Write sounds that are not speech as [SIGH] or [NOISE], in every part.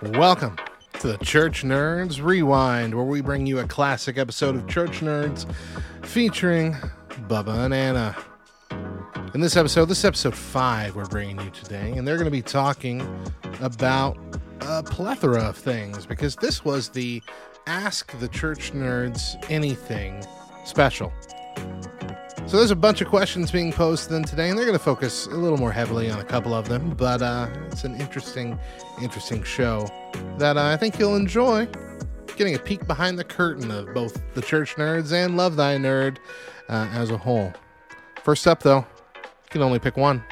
Welcome to the Church Nerds Rewind, where we bring you a classic episode of Church Nerds featuring Bubba and Anna. In this episode, this is episode five we're bringing you today, and they're going to be talking about a plethora of things because this was the Ask the Church Nerds Anything special. So there's a bunch of questions being posed then today, and they're going to focus a little more heavily on a couple of them. But uh, it's an interesting, interesting show that uh, I think you'll enjoy. Getting a peek behind the curtain of both the church nerds and Love Thy Nerd uh, as a whole. First up, though, you can only pick one.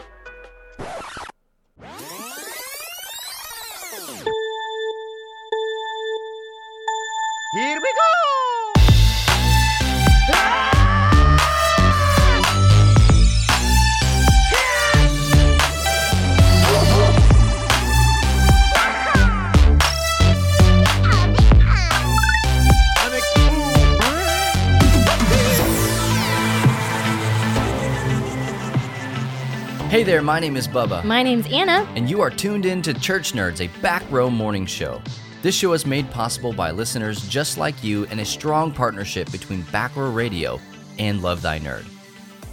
My name is Bubba, My name's Anna. and you are tuned in to Church Nerds, a back row morning show. This show is made possible by listeners just like you and a strong partnership between Back Row Radio and Love Thy Nerd.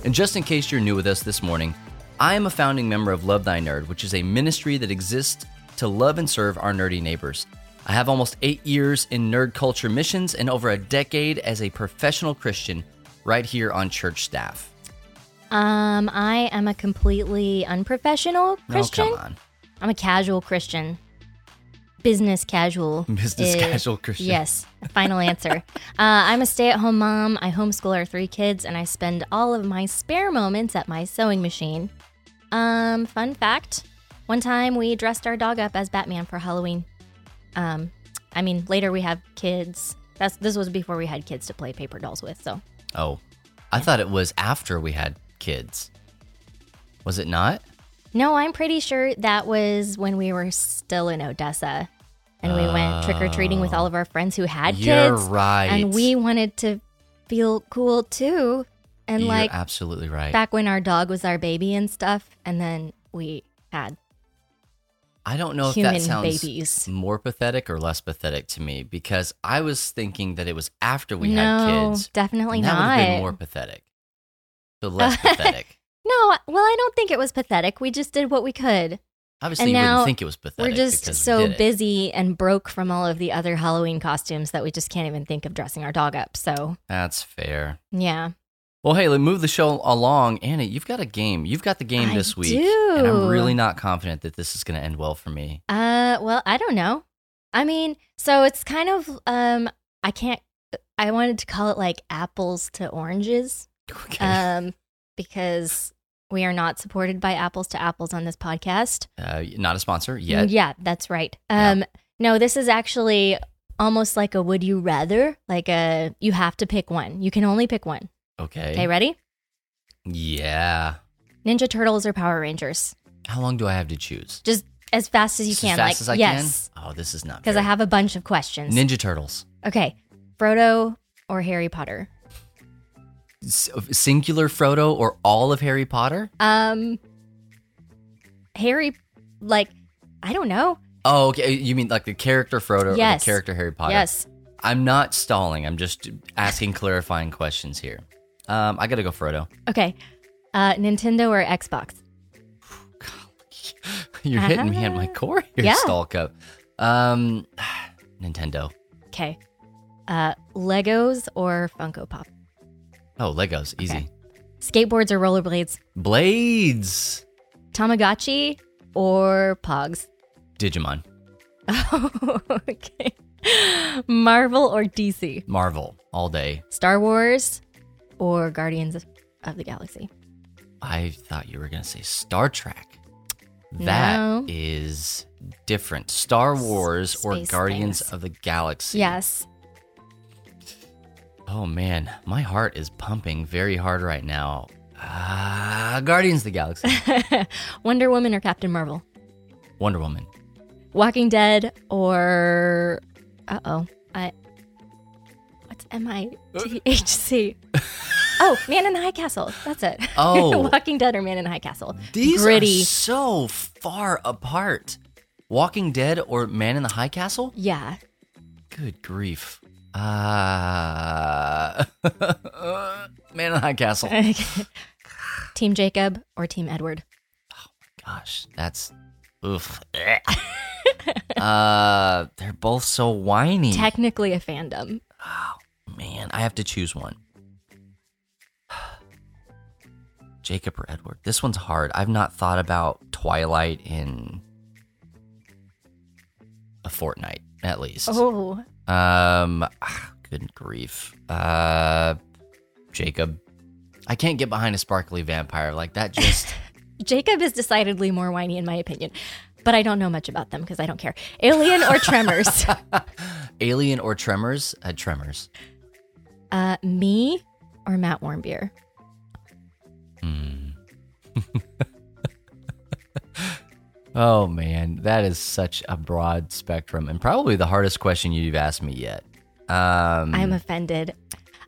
And just in case you're new with us this morning, I am a founding member of Love Thy Nerd, which is a ministry that exists to love and serve our nerdy neighbors. I have almost eight years in nerd culture missions and over a decade as a professional Christian right here on church staff. Um, I am a completely unprofessional Christian. Oh, come on. I'm a casual Christian. Business casual. [LAUGHS] Business is- casual Christian. Yes. Final answer. [LAUGHS] Uh, I'm a stay at home mom. I homeschool our three kids, and I spend all of my spare moments at my sewing machine. Um, fun fact one time we dressed our dog up as Batman for Halloween. Um, I mean, later we have kids. That's This was before we had kids to play paper dolls with, so. Oh, I thought it was after we had kids. Was it not? No, I'm pretty sure that was when we were still in Odessa and we went oh. trick or treating with all of our friends who had You're kids. right. And we wanted to feel cool too. And You're like absolutely right. back when our dog was our baby and stuff. And then we had I don't know if that sounds babies. more pathetic or less pathetic to me because I was thinking that it was after we no, had kids. definitely and that would have been more pathetic. So less [LAUGHS] pathetic. no, well, I don't think it was pathetic. We just did what we could. Obviously, And you now wouldn't think it was pathetic. We're just we so it. busy and broke from all of the other Halloween costumes that we just can't even think of dressing our dog up. So, That's fair. yeah. Well, hey, let's move the show along. Annie, you've got a game. You've got the game I this week. And I'm really not confident that this is going to end well for me. Uh, well, I don't know. I mean, so it's kind of um, I can't. I wanted to call it like apples to oranges, [LAUGHS] Okay. um, because we are not supported by apples to apples on this podcast. Uh, not a sponsor yet. Yeah, that's right. Yeah. Um, no, this is actually almost like a would you rather, like a you have to pick one. You can only pick one. Okay. Okay, ready? Yeah. Ninja Turtles or Power Rangers? How long do I have to choose? Just as fast as you can. As fast like as I yes, can? Oh, this is not because I have a bunch of questions. Ninja Turtles. Okay, Frodo or Harry Potter? Singular Frodo or all of Harry Potter? Um, Harry, like, I don't know. Oh, okay. You mean like the character Frodo or the character Harry Potter? Yes. I'm not stalling. I'm just asking clarifying questions here. Um, I gotta go Frodo. Okay. Uh, Nintendo or Xbox? [LAUGHS] You're hitting me at my core here, Yeah. Stall Cup. Um, [SIGHS] Nintendo. Okay. Uh, Legos or Funko Pop? Oh, Legos. Easy. Okay. Skateboards or rollerblades? Blades. Tamagotchi or Pogs? Digimon. [LAUGHS] okay. Marvel or DC? Marvel. All day. Star Wars or Guardians of the Galaxy? I thought you were gonna say Star Trek. That No. is different. Star Wars or Guardians things. of the Galaxy. Yes. Oh man, my heart is pumping very hard right now. Ah, Guardians of the Galaxy. [LAUGHS] Wonder Woman or Captain Marvel? Wonder Woman. Walking Dead or uh oh, I what's M I T H C? [LAUGHS] Oh, Man in the High Castle. That's it. [LAUGHS] Oh. Walking Dead or Man in the High Castle. These gritty. are so far apart. Walking Dead or Man in the High Castle? Yeah. Good grief. Uh, [LAUGHS] Man in the High Castle. [LAUGHS] team Jacob or Team Edward? Gosh, that's oof. [LAUGHS] uh, they're both so whiny. Technically a fandom. Oh, man, I have to choose one. [SIGHS] Jacob or Edward? This one's hard. I've not thought about Twilight in a fortnight, at least. Oh, Um, ah, good grief. Uh, Jacob. I can't get behind a sparkly vampire like that. Just [LAUGHS] Jacob is decidedly more whiny in my opinion, but I don't know much about them because I don't care. Alien or Tremors? [LAUGHS] Alien or Tremors? Uh, Tremors. uh, me or Matt Warmbier? [LAUGHS] Oh man, that is such a broad spectrum and probably the hardest question you've asked me yet. Um, I'm offended.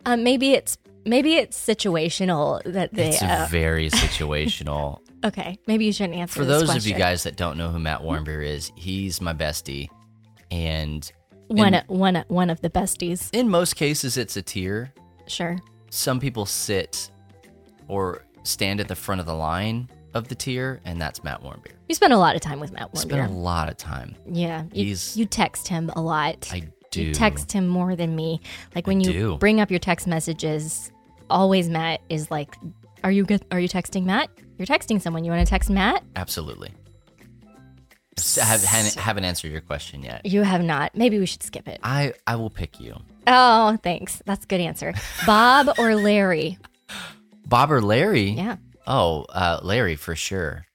Um, maybe it's maybe it's situational that they. it's uh, very [LAUGHS] situational. okay, maybe you shouldn't answer. For those of you guys that don't know who Matt Warmbier is, he's my bestie, and one in- one one of the besties. in most cases, it's a tier. Sure. Some people sit or stand at the front of the line of the tier, and that's Matt Warmbier. You spend a lot of time with Matt Spent a lot of time. Yeah, you, He's- you text him a lot. I do. You text him more than me. Like when I you do. bring up your text messages, always Matt is like, "Are you good? Are you texting Matt? You're texting someone. You want to text Matt? Absolutely. Have, haven't, haven't answered your question yet. You have not. Maybe we should skip it. I, I will pick you. Oh, thanks. That's a good answer. Bob or Larry? Bob or Larry? Yeah. Oh, uh, Larry for sure.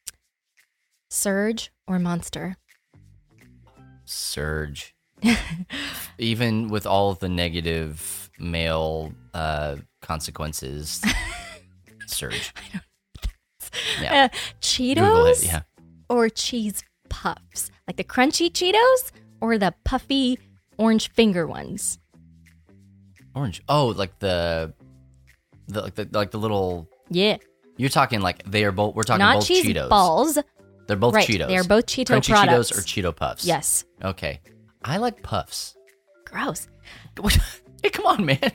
Surge or Monster? Surge. [LAUGHS] Even with all of the negative male uh, consequences, [LAUGHS] Surge. Yeah. Uh, Cheetos it. Yeah. or cheese puffs? Like the crunchy Cheetos or the puffy orange finger ones? Orange. Oh, like the, the like the like the little. Yeah. You're talking like they are both. We're talking Not both cheese Cheetos. balls. They're both Right, Cheetos. they are both Cheeto Crunchy products. Cheetos or Cheeto Puffs. Yes. Okay. I like puffs. Gross. [LAUGHS] hey, come on, man.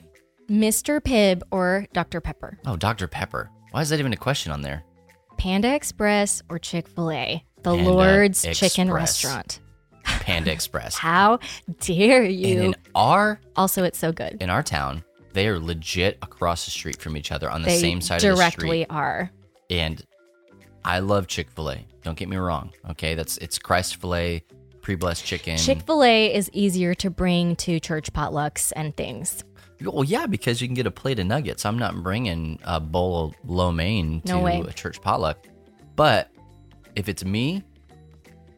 Mr. Pibb or Dr. Pepper? Oh, Dr. Pepper. Why is that even a question on there? Panda Express or Chick fil A? The Panda Lord's Chicken Restaurant. Panda Express. [LAUGHS] How dare And you? in our also, it's so good. in our town, they are legit across the street from each other on the they same side of the street. directly are. And I love Chick Fil A. Don't get me wrong. Okay, that's it's Christ Filet, pre-blessed chicken. Chick fil A is easier to bring to church potlucks and things. Well, yeah, because you can get a plate of nuggets. I'm not bringing a bowl of lo mein to No a church potluck. But if it's me,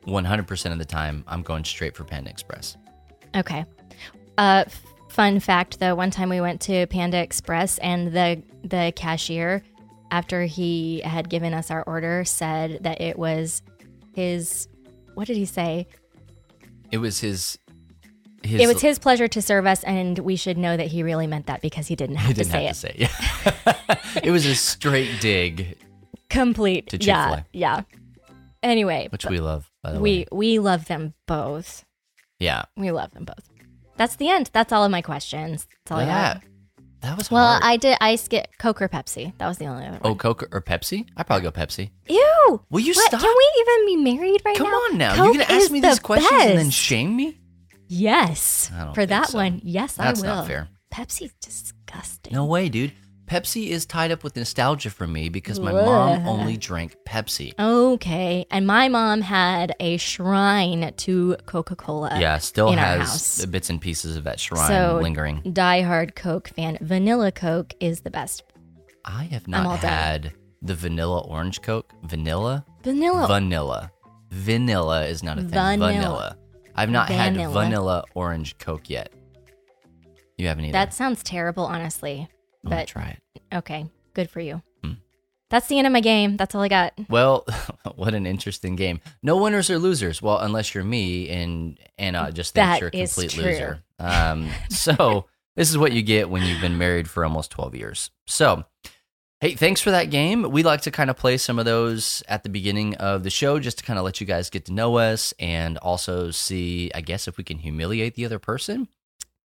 100% of the time, I'm going straight for Panda Express. Okay. Uh, fun fact though, one time we went to Panda Express and the the cashier, after he had given us our order, said that it was his. What did he say? It was his. his it was his pleasure to serve us, and we should know that he really meant that because he didn't have He to didn't say have it. to say it. Yeah. [LAUGHS] it was a straight dig, Complete. To yeah. Chick-fil-A. Yeah. Anyway, which we love, by the we way. we love them both. Yeah. We love them both. That's the end. That's all of my questions. That's all I got. That was Well, hard. I did. I skip Coke or Pepsi. That was the only other Oh, one. Coke or Pepsi? I'd probably go Pepsi. Ew! Will you what? stop? Can we even be married right now? Come now? on now. You're going to ask me the these questions and then best. shame me? Yes. I don't For think that so. one, yes, That's I will. not fair. Pepsi's disgusting. No way, dude. Pepsi is tied up with nostalgia for me because my mom only drank Pepsi. Okay. And my mom had a shrine to Coca Cola. yeah, still in our has house. bits and pieces of that shrine lingering. So, lingering. diehard Coke fan. Vanilla Coke is the best. I have all not done. had the vanilla orange Coke. Vanilla? Vanilla. Vanilla. Vanilla is not a thing. Vanilla. Vanilla. I've not had Vanilla. vanilla orange Coke yet. You haven't either. that sounds terrible, honestly. I'm but- try it. Okay. Good for you. Hmm. That's the end of my game. That's all I got. Well, [LAUGHS] what an interesting game. No winners or losers. Well, unless you're me and Anna I just thinks That you're a is complete true. loser. Um, so [LAUGHS] this is what you get when you've been married for almost 12 years. So Hey, thanks for that game. We like to kind of play some of those at the beginning of the show just to kind of let you guys get to know us and also see, I guess, if we can humiliate the other person.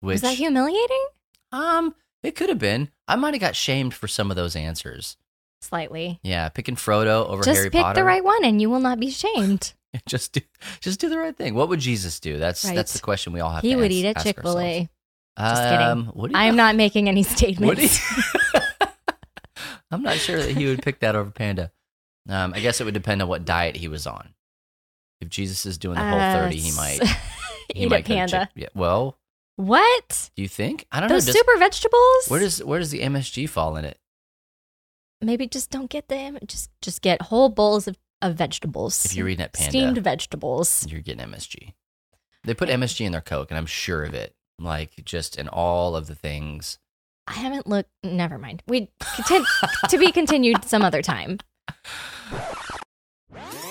Which, Was that humiliating? um, it could have been. I might have got shamed for some of those answers. Slightly. Yeah, picking Frodo over Just Harry pick Potter. the right one and you will not be shamed. [LAUGHS] just do, just do the right thing. What would Jesus do? That's Right. that's the question we all have. He to would ans- eat at ask Chick fil A. Just kidding. Um, he? I am not making any [LAUGHS] statements. [LAUGHS] I'm not sure that he would pick that over Panda. Um, I guess it would depend on what diet he was on. If Jesus is doing the whole Uh, thirty, he might. He eat might a panda. Chick- yeah, well, What? do you think? I don't Those know. Does, super vegetables? where does where does the MSG fall in it? Maybe just don't get them. Just just get whole bowls of, of vegetables. If you're eating at Panda, steamed vegetables. you're getting MSG. They put MSG in their Coke, and I'm sure of it. Like just in all of the things. I haven't looked. Never mind. We [LAUGHS] to be continued some other time. [LAUGHS]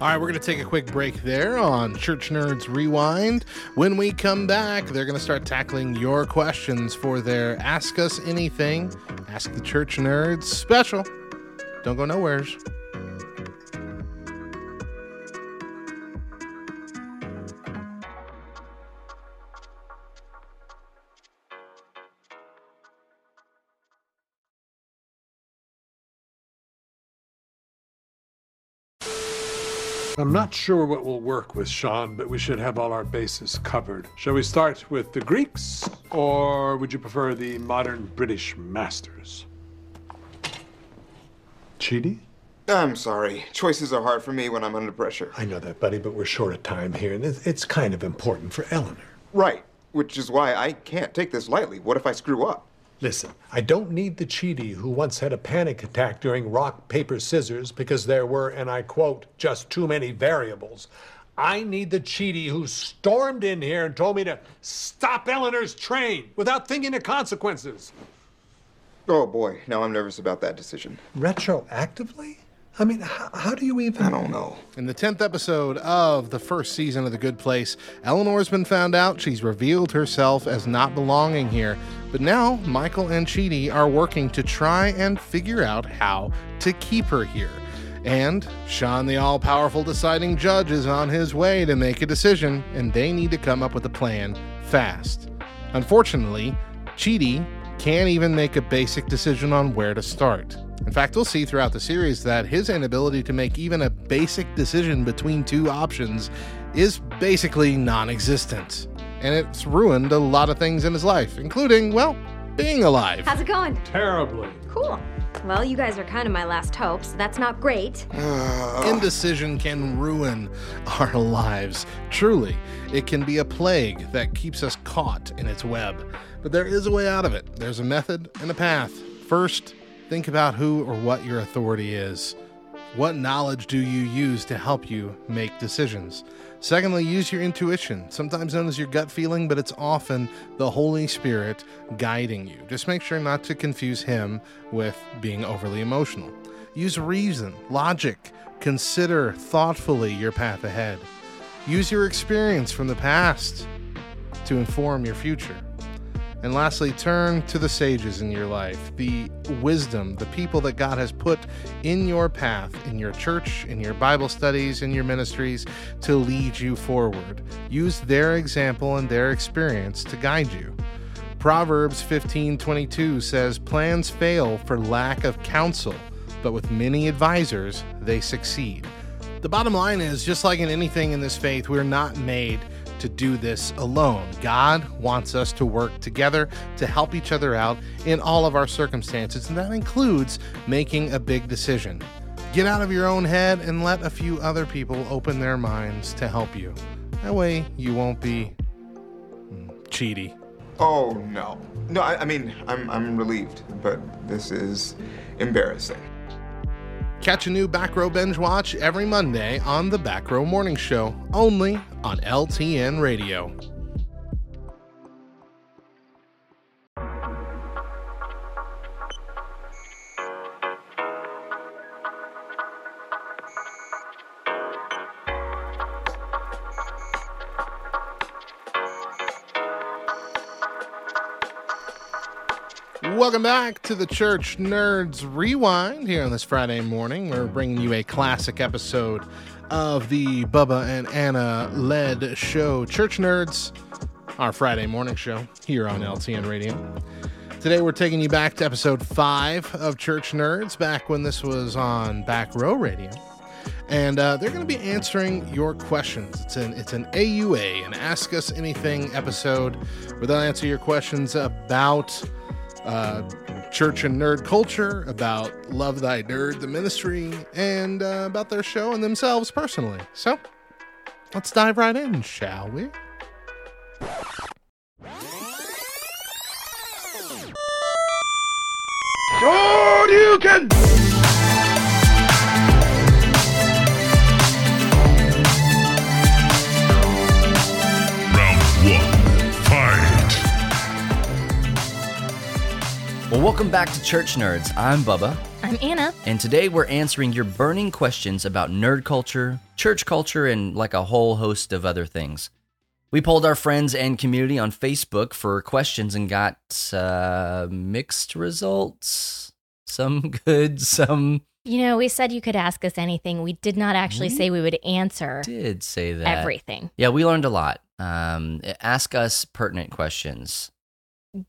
All right, we're going to take a quick break there on Church Nerds Rewind. When we come back, they're going to start tackling your questions for their Ask Us Anything, Ask the Church Nerds special. Don't go nowheres. I'm not sure what will work with Shawn, but we should have all our bases covered. Shall we start with the Greeks, or would you prefer the modern British masters? Chidi? I'm sorry. Choices are hard for me when I'm under pressure. I know that, buddy, but we're short of time here, and it's, it's kind of important for Eleanor. Right. Which is why I can't take this lightly. What if I screw up? Listen, I don't need the Chidi who once had a panic attack during rock, paper, scissors because there were, and I quote, just too many variables. I need the Chidi who stormed in here and told me to stop Eleanor's train without thinking of consequences. Oh boy, now I'm nervous about that decision. Retroactively? I mean, how, how do you even. I don't know. In the 10th episode of the first season of The Good Place, Eleanor's been found out. She's revealed herself as not belonging here. But now, Michael and Chidi are working to try and figure out how to keep her here. And Shawn, the all powerful deciding judge, is on his way to make a decision, and they need to come up with a plan fast. Unfortunately, Chidi can't even make a basic decision on where to start. In fact, we'll see throughout the series that his inability to make even a basic decision between two options is basically non existent. And it's ruined a lot of things in his life, including, well, being alive. How's it going? Terribly. Cool. Well, you guys are kind of my last hope, so that's not great. [SIGHS] Indecision can ruin our lives. Truly, it can be a plague that keeps us caught in its web. But there is a way out of it. There's a method and a path. First, think about who or what your authority is. What knowledge do you use to help you make decisions? Secondly, use your intuition, sometimes known as your gut feeling, but it's often the Holy Spirit guiding you. Just make sure not to confuse Him with being overly emotional. Use reason, logic, consider thoughtfully your path ahead. Use your experience from the past to inform your future. And lastly, turn to the sages in your life, the wisdom, the people that God has put in your path, in your church, in your Bible studies, in your ministries to lead you forward. Use their example and their experience to guide you. Proverbs 15:22 says, "Plans fail for lack of counsel, but with many advisors they succeed." The bottom line is just like in anything in this faith, we're not made to do this alone. God wants us to work together to help each other out in all of our circumstances, and that includes making a big decision. Get out of your own head and let a few other people open their minds to help you. That way, you won't be mm, cheaty. Oh no. No, I, I mean, I'm, I'm relieved, but this is embarrassing. Catch a new Back Row Binge Watch every Monday on the Back Row Morning Show, only on LTN Radio. Welcome back to the Church Nerds Rewind here on this Friday morning. We're bringing you a classic episode of the Bubba and Anna led show, Church Nerds, our Friday morning show here on LTN Radio. Today we're taking you back to episode five of Church Nerds, back when this was on Back Row Radio. And uh, they're going to be answering your questions. It's an it's an AUA, an Ask Us Anything episode, where they'll answer your questions about uh, church and nerd culture, about Love Thy Nerd, the ministry, and uh, about their show and themselves personally. So let's dive right in, shall we? Shoryuken! Round Well, welcome back to Church Nerds. I'm Bubba, I'm Anna. and today we're answering your burning questions about nerd culture, church culture, and like a whole host of other things. We polled our friends and community on Facebook for questions and got uh, mixed results. Some [LAUGHS] good, some You know, we said you could ask us anything. We did not actually say we would answer did say that. everything. Yeah, we learned a lot. Um, ask us pertinent questions.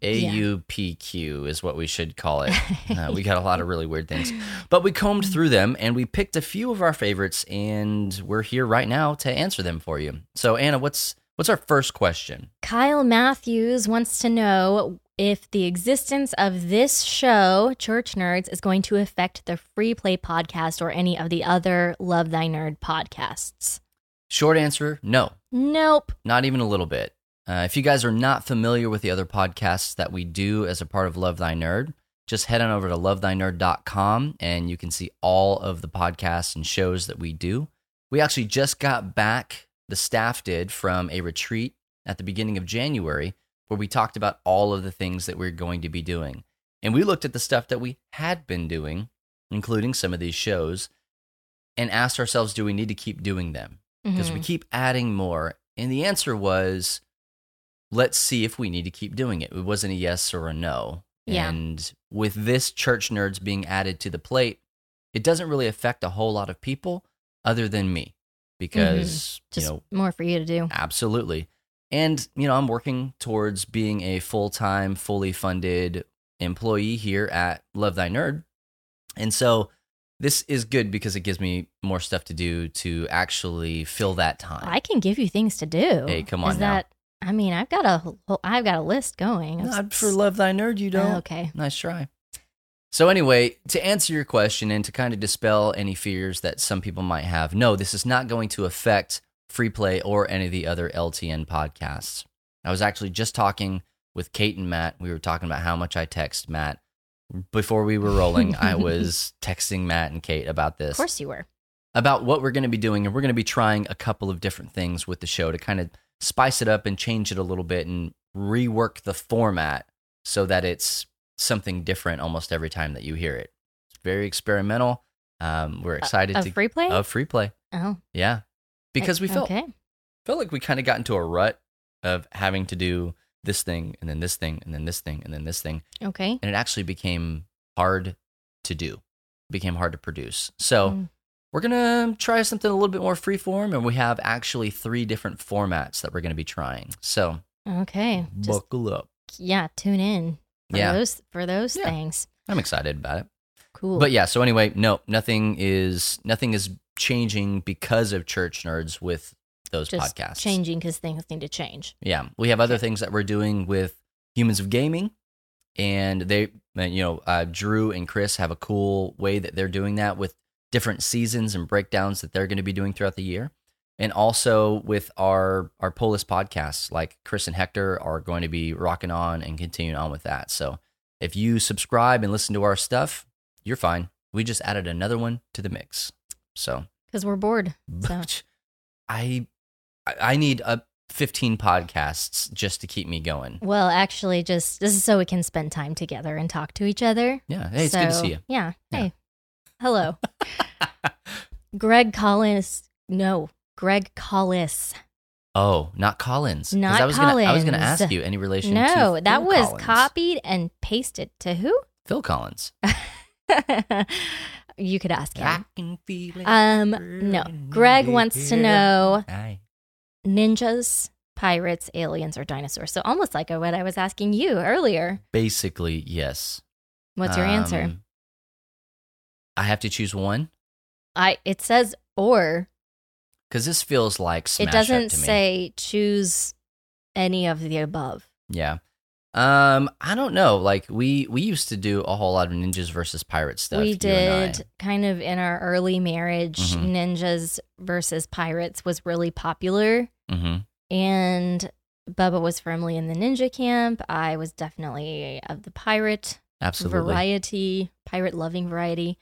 AUPQ is what we should call it. [LAUGHS] Uh, we got a lot of really weird things, but we combed through them and we picked a few of our favorites, and we're here right now to answer them for you. So, Anna, what's what's our first question? Kyle Matthews wants to know if the existence of this show, Church Nerds, is going to affect the Free Play podcast or any of the other Love Thy Nerd podcasts. Short answer: No, Nope. not even a little bit. Uh, if you guys are not familiar with the other podcasts that we do as a part of Love Thy Nerd, just head on over to lovethynerd.com and you can see all of the podcasts and shows that we do. We actually just got back, the staff did, from a retreat at the beginning of January where we talked about all of the things that we're going to be doing. And we looked at the stuff that we had been doing, including some of these shows, and asked ourselves, do we need to keep doing them? Because we Mhm. keep adding more. And the answer was, let's see if we need to keep doing it. It wasn't a yes or a no. Yeah. And with this church nerds being added to the plate, it doesn't really affect a whole lot of people other than me mm-hmm. because, Just you know, more for you to do. Absolutely. And, you know, I'm working towards being a full time, fully funded employee here at Love Thy Nerd. And so this is good because it gives me more stuff to do to actually fill that time. I can give you things to do. Hey, come Is on now. that? I mean, I've got a whole, I've got a list going. Not for Love Thy Nerd, you don't. Oh, okay. Nice try. So, anyway, to answer your question and to kind of dispel any fears that some people might have, no, this is not going to affect Free Play or any of the other LTN podcasts. I was actually just talking with Kate and Matt. We were talking about how much I text Matt. Before we were rolling, I [LAUGHS] was texting Matt and Kate about this Of course you were. about what we're going to be doing, and we're going to be trying a couple of different things with the show to kind of spice it up and change it a little bit and rework the format so that it's something different almost every time that you hear it. It's very experimental. Um, we're excited Of to free play? of free play. Oh, Yeah, because we felt okay. felt like we kind of got into a rut of having to do this thing and then this thing and then this thing and then this thing Okay. and it actually became hard to do it became hard to produce so Mm. We're gonna try something a little bit more freeform and we have actually three different formats that we're gonna be trying so Okay. Just buckle up yeah, tune in for Yeah. those for those Yeah. things. i'm excited about it Cool. but yeah so anyway no nothing is nothing is changing because of church nerds with those just podcasts changing because things need to change. Yeah, we have other things that we're doing with Humans of Gaming, and they, you know, uh, Drew and Chris have a cool way that they're doing that with different seasons and breakdowns that they're going to be doing throughout the year, and also with our our Polis podcasts, like Chris and Hector are going to be rocking on and continuing on with that. So if you subscribe and listen to our stuff, you're fine. We just added another one to the mix. So Because we're bored. [LAUGHS] So I I need a 15 podcasts just to keep me going. well, actually, just this is so we can spend time together and talk to each other. Yeah. Hey, it's good to see you. Yeah. Yeah. Hello. Greg Collins. No, Greg Collis Oh, not Collins. Not I was Gonna, I was going to ask you any relation. to No, that Phil was Collins. copied and pasted to who? Phil Collins. [LAUGHS] you could ask him. can feel it Um, no. Greg wants to know ninjas, pirates, aliens, or dinosaurs. So almost like what I was asking you earlier. Basically, yes. What's your answer? I have to choose one I it says or. because this feels like smash it doesn't to me. say choose any of the above. Yeah. Um, I don't know. Like we we used to do a whole lot of ninjas versus pirates stuff. we you and I. did kind of in our early marriage, Mhm. ninjas versus pirates was really popular. Mhm. And Bubba was firmly in the ninja camp. I was definitely of the pirate Absolutely. variety, pirate loving variety.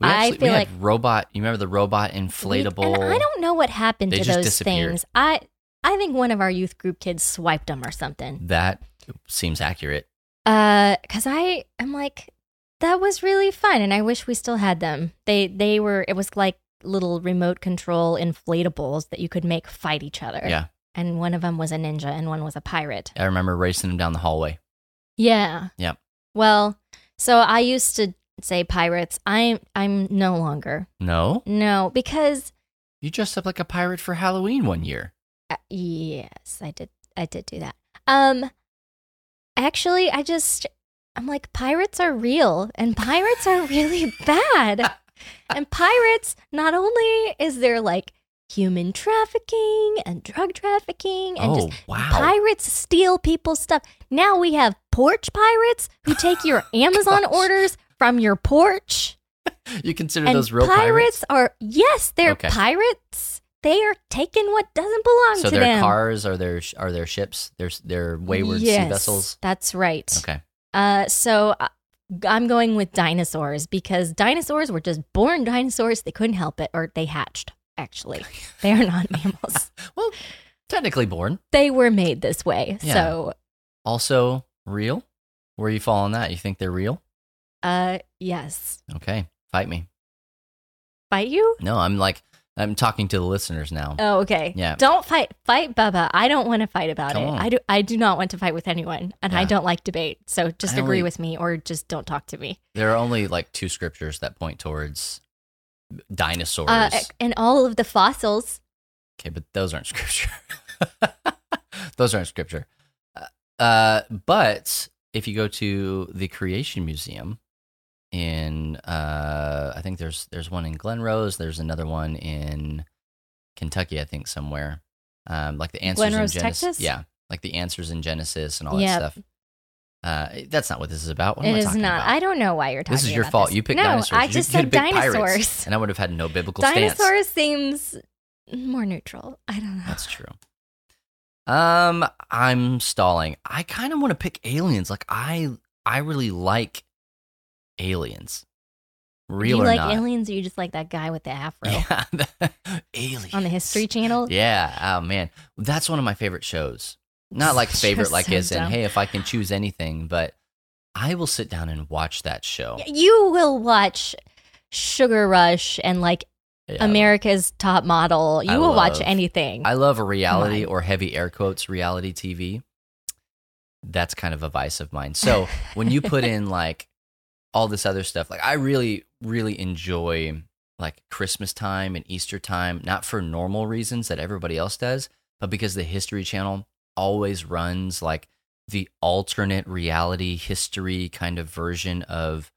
We I actually, feel we like robot. You remember the robot inflatable? and I don't know what happened to those things. I I think one of our youth group kids swiped them or something. That seems accurate. Uh, cause I am like, that was really fun, and I wish we still had them. They they were. It was like little remote control inflatables that you could make fight each other. Yeah, And one of them was a ninja, and one was a pirate. I remember racing them down the hallway. Yeah. Yep. Well, so I used to say pirates. I'm I'm no longer. No, No, because you dressed up like a pirate for Halloween one year. uh, yes, I did. I did do that. Um, actually, I just I'm like pirates are real, and pirates are [LAUGHS] really bad. And pirates, not only is there like human trafficking and drug trafficking, and Oh, just wow. pirates steal people's stuff. Now we have porch pirates who take your [LAUGHS] Amazon orders from your porch. You consider and those real pirates, are yes, they're Okay. pirates. They are taking what doesn't belong So to them. So their cars are their are their ships. Their their wayward sea vessels. That's right. Okay. Uh, so uh, I'm going with dinosaurs because dinosaurs were just born dinosaurs. They couldn't help it, or they hatched. Actually, [LAUGHS] they are not mammals. [LAUGHS] Well, technically born. They were made this way. Yeah. So, Also real. Where you fall on that? You think they're real? Uh, yes. Okay, fight me. Fight you? No, I'm like I'm talking to the listeners now. Oh, okay. Yeah. Don't fight. Fight Bubba. I don't want to fight about Come it. on. I do. I do not want to fight with anyone, and I don't like debate. So just I agree only- with me, or just don't talk to me. There are only like two scriptures that point towards dinosaurs. Uh, and all of the fossils. Okay, but those aren't scripture. [LAUGHS] those aren't scripture. Uh, Uh, but if you go to the Creation Museum in, uh, I think there's there's one in Glen Rose. There's another one in Kentucky, I think somewhere. Um, like the answers Glen in Genesis. Texas? Yeah, like the answers in Genesis and all Yep. that stuff. Uh, that's not what this is about. What am I is talking not. about? I don't know why you're talking. This is your fault. this. You picked no, dinosaurs. I just you said could've pirates, dinosaurs. and I would have had no biblical stance. Dinosaurs seems more neutral. I don't know. That's true. Um, I'm stalling. I kind of want to pick aliens. Like I, I really like aliens. Real you or like not? aliens, or you just like that guy with the afro [LAUGHS] Yeah, aliens [LAUGHS] on the History Channel? Yeah. Oh man, that's one of my favorite shows. Not like favorite, like so as in, hey, if I can choose anything, but I will sit down and watch that show. You will watch Sugar Rush and like Yeah. America's Top Model. You I will watch anything. I love a reality or heavy air quotes reality TV. That's kind of a vice of mine. So when you put in [LAUGHS] like all this other stuff, like I really, really enjoy like Christmas time and Easter time, not for normal reasons that everybody else does, but because the History Channel always runs like the alternate reality history kind of version of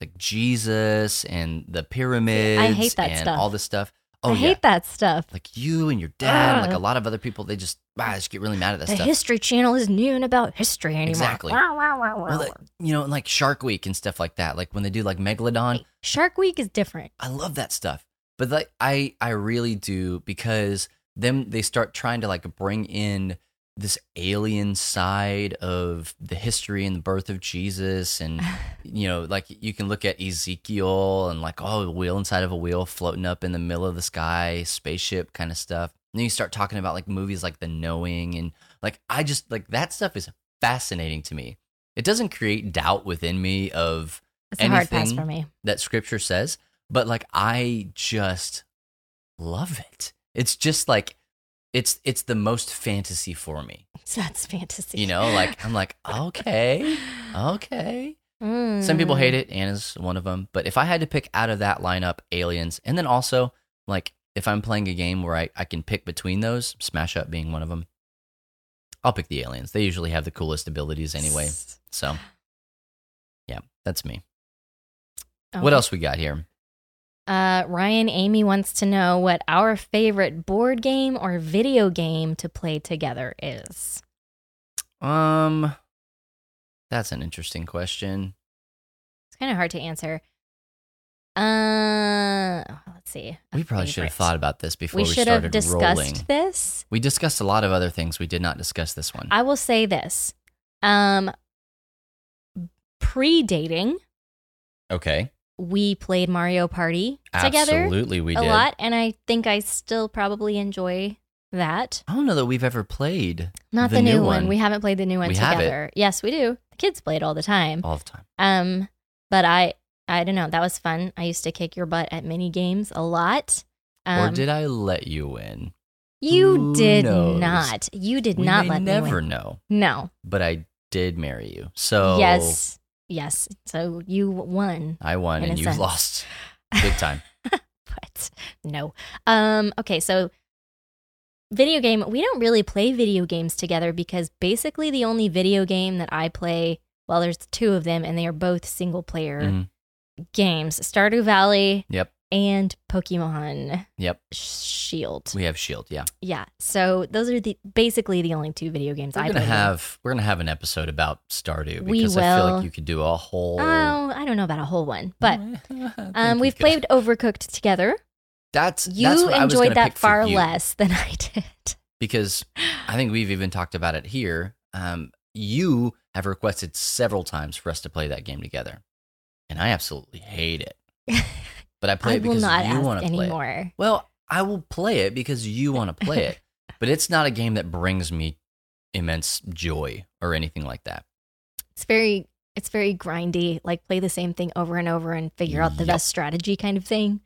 like Jesus and the pyramids I hate that and stuff. all this stuff. Oh I yeah hate that stuff. like you and your dad, and like a lot of other people, they just ah, just get really mad at that The stuff. History Channel isn't even about history anymore. Exactly. Wow, wow, wow, wow. well, you know, and like Shark Week and stuff like that. Like when they do like Megalodon, Shark Week is different. I love that stuff. But like I, I really do because then they start trying to like bring in this alien side of the history and the birth of Jesus and [LAUGHS] you know like you can look at Ezekiel and like oh a wheel inside of a wheel floating up in the middle of the sky spaceship kind of stuff and then you start talking about like movies like The Knowing and like I just like that stuff is fascinating to me it doesn't create doubt within me of It's a hard pass anything for me. that scripture says, but like I just love it. It's just like it's it's the most fantasy for me. That's fantasy. You know, like I'm like, [LAUGHS] okay, okay. Some people hate it. Anna's one of them. But if I had to pick out of that lineup, Aliens, and then also like if I'm playing a game where I, I can pick between those, Smash Up being one of them, I'll pick the Aliens. They usually have the coolest abilities anyway. So, yeah, that's me. Oh. What else we got here? Uh, Ryan Amy wants to know what our favorite board game or video game to play together is. Um, that's an interesting question. It's kind of hard to answer. Uh, let's see. We probably should have thought about this before We we, should have started discussed rolling. this. We discussed a lot of other things. We did not discuss this one. I will say this. Um, pre-dating, okay, we played Mario Party together absolutely, we a did. lot, and I think I still probably enjoy that. I don't know that we've ever played Not the, new, one. We haven't played the new one We together. Yes, we do. The kids play it all the time. all the time. Um, but I, I don't know. That was fun. I used to kick your butt at mini games a lot. Um, or did I let you win? You Who did knows? not. You did we not let never me win. know, No. but I did marry you. So Yes. Yes. So you won. I won and you sense. lost big time. [LAUGHS] But no. Um. Okay. So video game. We don't really play video games together because basically the only video game that I play. Well, there's two of them, and they are both single player Mhm. games: Stardew Valley Yep, and Pokemon yep. Shield. We have Shield. Yeah, Yeah. So those are the basically the only two video games we're I gonna play. have we're gonna have an episode about Stardew We because I feel will. like you could do a whole. Oh, I don't know about a whole one, but [LAUGHS] um, we we've played Overcooked together. That's You that's what I was enjoyed that far less than I did. because I think we've even talked about it here. Um, you have requested several times for us to play that game together, and I absolutely hate it. [LAUGHS] But I play I it because not you want to play it. anymore. Well, I will play it because you [LAUGHS] want to play it, but it's not a game that brings me immense joy or anything like that. It's very it's very grindy, like play the same thing over and over and figure out the Yep. best strategy kind of thing.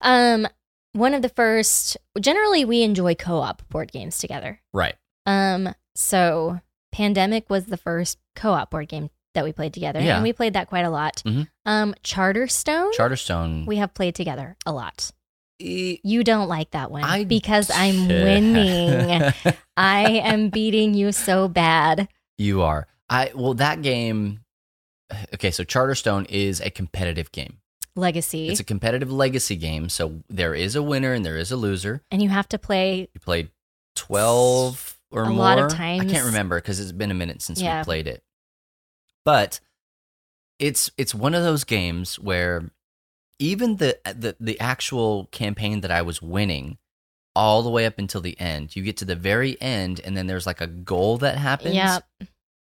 Um one of the first generally we enjoy co-op board games together. Right. Um so Pandemic was the first co-op board game that we played together Yeah. and we played that quite a lot. Mhm. Um Charterstone Charterstone. we have played together a lot. E- You don't like that one I because I'm winning. [LAUGHS] I am beating you so bad. you are. I well that game. Okay, so Charterstone is a competitive game. Legacy. It's a competitive legacy game, so there is a winner and there is a loser. and you have to play You played twelve or A more. lot of I can't remember because it's been a minute since Yeah. we played it. But it's it's one of those games where even the the the actual campaign that I was winning all the way up until the end, you get to the very end and then there's like a goal that happens. Yep.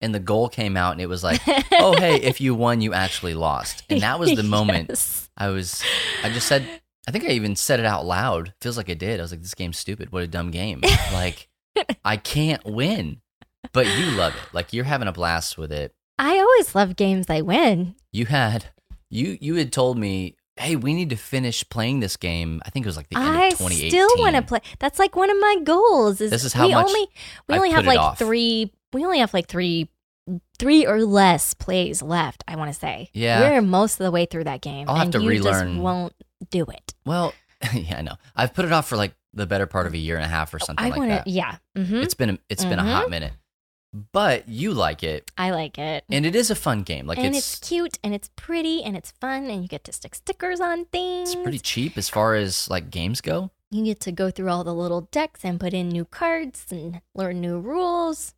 And the goal came out and it was like, [LAUGHS] "Oh, hey, if you won, you actually lost." And that was the [LAUGHS] moment Yes. I was I just said I think I even said it out loud. Feels like I did. I was like, this game's stupid. What a dumb game. Like [LAUGHS] I can't win. But you love it. Like you're having a blast with it. I always love games I win. You had you you had told me, "Hey, we need to finish playing this game." I think it was like the end I of 2018. I still want to play. That's like one of my goals. Is This is how we much only we I've only have like off. three. We only have like three, three or less plays left. I want to say. Yeah. we're most of the way through that game. I'll have and to you relearn- Just won't do it. Well, [LAUGHS] yeah, I know. I've put it off for like the better part of a year and a half or something I like want that. Yeah. hmm It's been a, it's been a hot minute. But you like it, I like it. and it is a fun game. Like and it's it's, cute and it's pretty and it's fun and you get to stick stickers on things. it's pretty cheap as far as like games go. You get to go through all the little decks and put in new cards and learn new rules.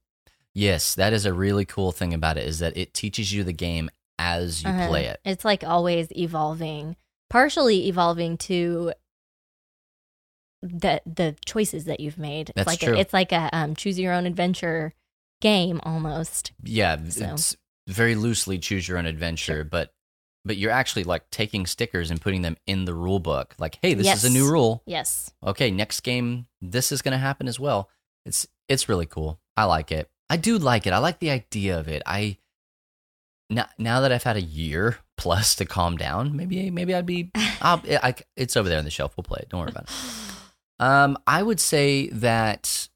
Yes, that is a really cool thing about it is that it teaches you the game as you Uh-huh. play it. It's like always evolving, partially evolving to the the choices that you've made. It's That's like true. A, it's like a um, choose your own adventure game almost. Yeah, So- it's very loosely choose your own adventure, but but you're actually like taking stickers and putting them in the rule book. Like, hey, this is a new rule. Yes. Okay, next game this is going to happen as well. It's it's really cool. I like it. I do like it. I like the idea of it. I now now that I've had a year [LAUGHS] plus to calm down, maybe maybe I'd be [LAUGHS] I'll, I, it's over there on the shelf. We'll play it. Don't worry about it. Um, I would say that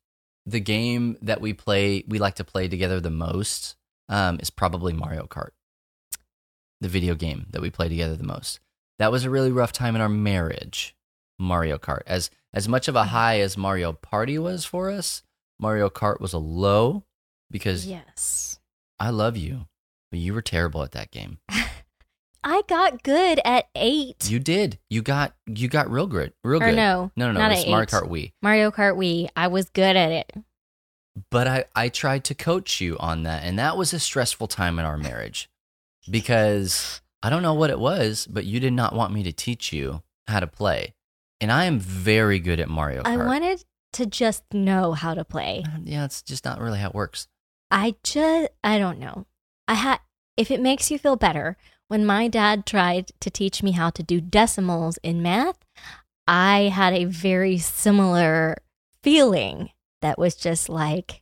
the game that we play, we like to play together the most, um, is probably Mario Kart. The video game that we play together the most. That was a really rough time in our marriage. Mario Kart, as as much of a high as Mario Party was for us, Mario Kart was a low because Yes. I love you, but you were terrible at that game. [LAUGHS] I got good at eight. You did. You got you got real good. Real Or good. no, no, no, no. not Mario. Kart Wii. Mario Kart Wii. I was good at it. But I I tried to coach you on that, and that was a stressful time in our marriage because I don't know what it was, but you did not want me to teach you how to play, and I am very good at Mario Kart. I wanted to just know how to play. Uh, yeah, it's just not really how it works. I just I don't know. I had if it makes you feel better, when my dad tried to teach me how to do decimals in math, I had a very similar feeling that was just like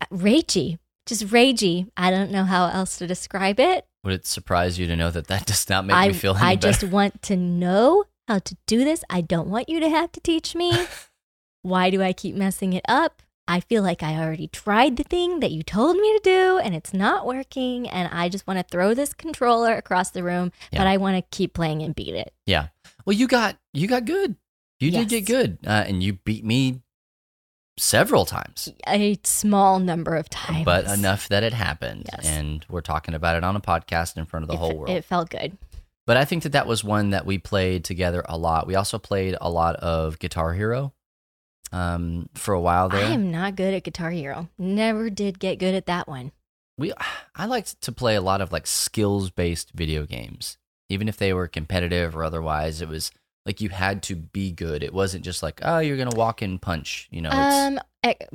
uh, ragey, just ragey. I don't know how else to describe it. Would it surprise you to know that that [LAUGHS] does not make I me feel I better? just want to know how to do this. I don't want you to have to teach me. [LAUGHS] Why do I keep messing it up? I feel like I already tried the thing that you told me to do and it's not working. And I just want to throw this controller across the room, Yeah. but I want to keep playing and beat it. Yeah. Well, you got you got good. You did get good, uh, and you beat me several times, A small number of times. but enough that it happened, Yes. and we're talking about it on a podcast in front of the It whole world. It felt good. but I think that that was one that we played together a lot. We also played a lot of Guitar Hero um, for a while there. I am not good at Guitar Hero. Never did get good at that one. we I liked to play a lot of like skills based video games, even if they were competitive or otherwise. It was like you had to be good. It wasn't just like oh you're gonna walk and punch. You know, Um,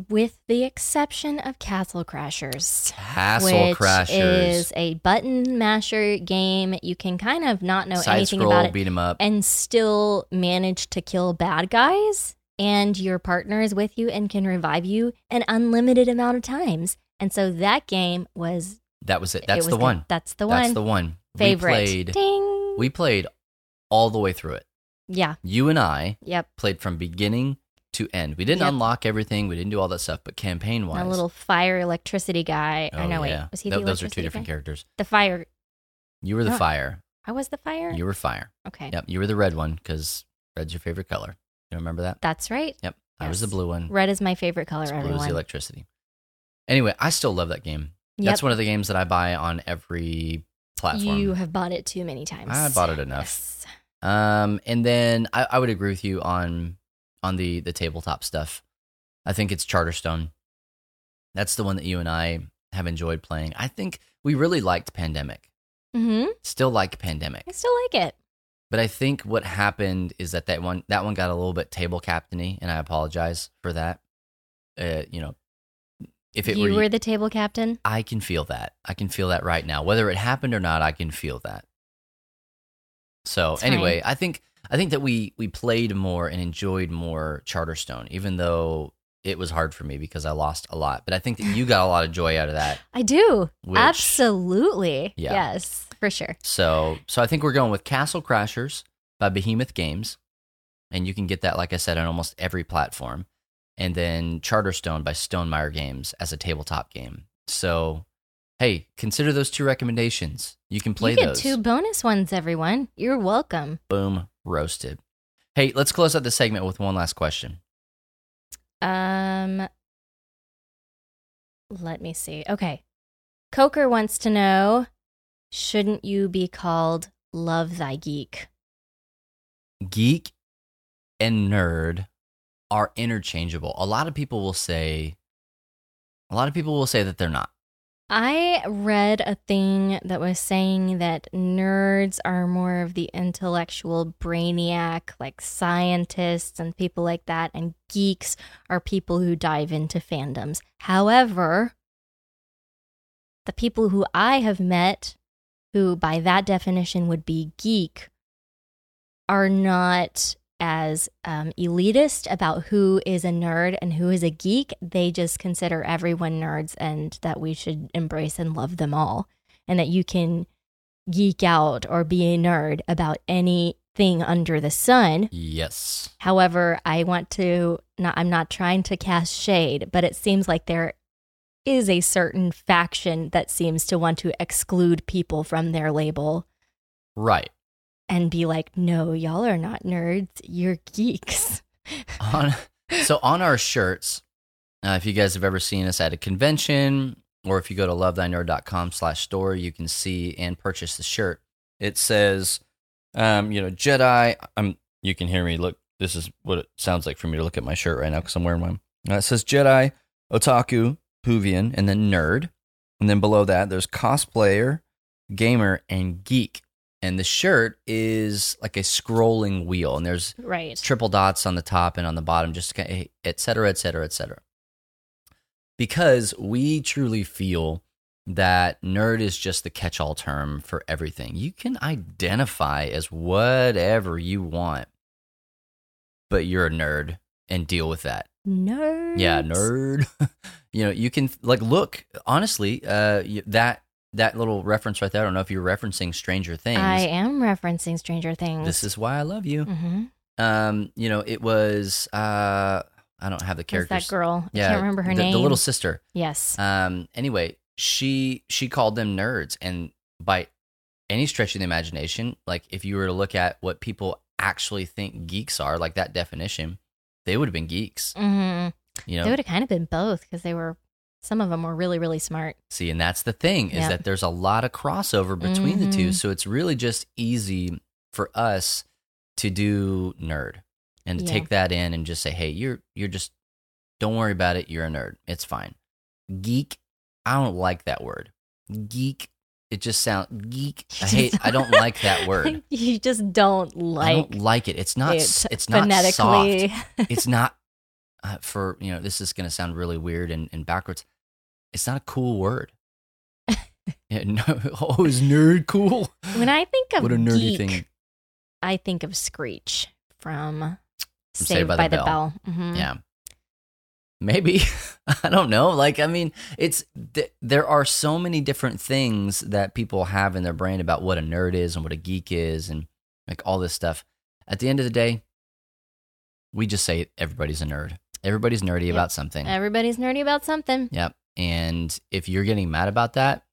with the exception of Castle Crashers. Castle which Crashers. is a button masher game. You can kind of not know side anything scroll about it beat beat 'em up. and still manage to kill bad guys. And your partner is with you and can revive you an unlimited amount of times. And so that game was that was it. it That's was the one. That's the one. That's the one. favorite. We played. Ding. We played all the way through it. yeah. You and I Yep. played from beginning to end. We didn't Yep. unlock everything. We didn't do all that stuff. But campaign wise, A little fire electricity guy. oh or no, yeah, wait. Was he Th- those are two different guy? characters. The fire. You were the No. fire. I was the fire. You were fire. okay. Yep. You were the red one because red's your favorite color. You remember that? That's right. Yep. I was the blue one. Red is my favorite color. Blue is the electricity. Anyway, I still love that game. Yep. That's one of the games that I buy on every platform. You have bought it too many times. I bought it enough. Yes. Um, and then I, I would agree with you on on the the tabletop stuff. I think it's Charterstone. That's the one that you and I have enjoyed playing. I think we really liked Pandemic. Mm-hmm. Still like Pandemic, I still like it. But I think what happened is that that one that one got a little bit table captainy, and I apologize for that. Uh, you know, if it you were, were the table captain. I can feel that. I can feel that right now. Whether it happened or not, I can feel that. So It's anyway, I think I think that we we played more and enjoyed more Charterstone, even though it was hard for me because I lost a lot. But I think that you got a lot of joy out of that. [LAUGHS] I do. Which- Absolutely. Yeah. Yes, for sure. So so I think we're going with Castle Crashers by Behemoth Games, and you can get that, like I said, on almost every platform. And then Charterstone by Stonemaier Games as a tabletop game. So hey, consider those two recommendations. You can play you get those. two bonus ones, everyone. You're welcome. Boom, roasted. Hey, let's close out the segment with one last question. Um, let me see. Okay, Coker wants to know: Shouldn't you be called Love Thy Geek? Geek and nerd are interchangeable. A lot of people will say, a lot of people will say that they're not. I read a thing that was saying that nerds are more of the intellectual brainiac, like scientists and people like that, and geeks are people who dive into fandoms. However, the people who I have met, who by that definition would be geek, are not as um, elitist about who is a nerd and who is a geek. They just consider everyone nerds and that we should embrace and love them all. And that you can geek out or be a nerd about anything thing under the sun. Yes. However, I want to not I'm not trying to cast shade, but it seems like there is a certain faction that seems to want to exclude people from their label Right. and be like, "No, y'all are not nerds. You're geeks." [LAUGHS] on so on our shirts uh, if you guys have ever seen us at a convention or if you go to lovethynerd.com slash store you can see and purchase the shirt it says um, you know jedi i'm you can hear me look this is what it sounds like for me to look at my shirt right now because i'm wearing one uh, it says jedi otaku Whovian, and then nerd and then below that there's cosplayer gamer and geek and the shirt is like a scrolling wheel and there's Right. triple dots on the top and on the bottom, just et cetera, et cetera, et cetera. Because we truly feel that nerd is just the catch all term for everything. You can identify as whatever you want, but you're a nerd and deal with that. Nerds. Yeah, nerd. [LAUGHS] you know, you can like look honestly. Uh, that that little reference right there. I don't know if you're referencing Stranger Things. I am referencing Stranger Things. This is why I love you. hmm Um, you know, it was uh, I don't have the character that girl? Yeah, I can't remember her the, name. The little sister. Yes. Um. Anyway, she she called them nerds, and by any stretch of the imagination, like if you were to look at what people actually think geeks are, like that definition, they would have been geeks. hmm You know, They would have kind of been both because they were. Some of them were really, really smart. See, and that's the thing is Yep. that there's a lot of crossover between the two. Mhm. So it's really just easy for us to do nerd and to Yeah. take that in and just say, hey, you're you're just don't worry about it. You're a nerd. It's fine. Geek, I don't like that word. Geek, it just sounds geek. [LAUGHS] I hate. I don't like that word. [LAUGHS] you just don't like I don't like it. It's not. it s It's not phonetically. soft. [LAUGHS] It's not for you know. This is going to sound really weird and, and backwards. It's not a cool word. [LAUGHS] yeah, no, [LAUGHS] oh, is nerd cool? when I think of What a nerdy geek, thing. I think of Screech from Saved, Saved by, by the, the Bell. Bell. Mhm. Yeah. Maybe. [LAUGHS] I don't know. Like, I mean, it's th- there are so many different things that people have in their brain about what a nerd is and what a geek is and like all this stuff. At the end of the day, we just say everybody's a nerd. Everybody's nerdy Yep. about something. Everybody's nerdy about something. Yep. And if you're getting mad about that,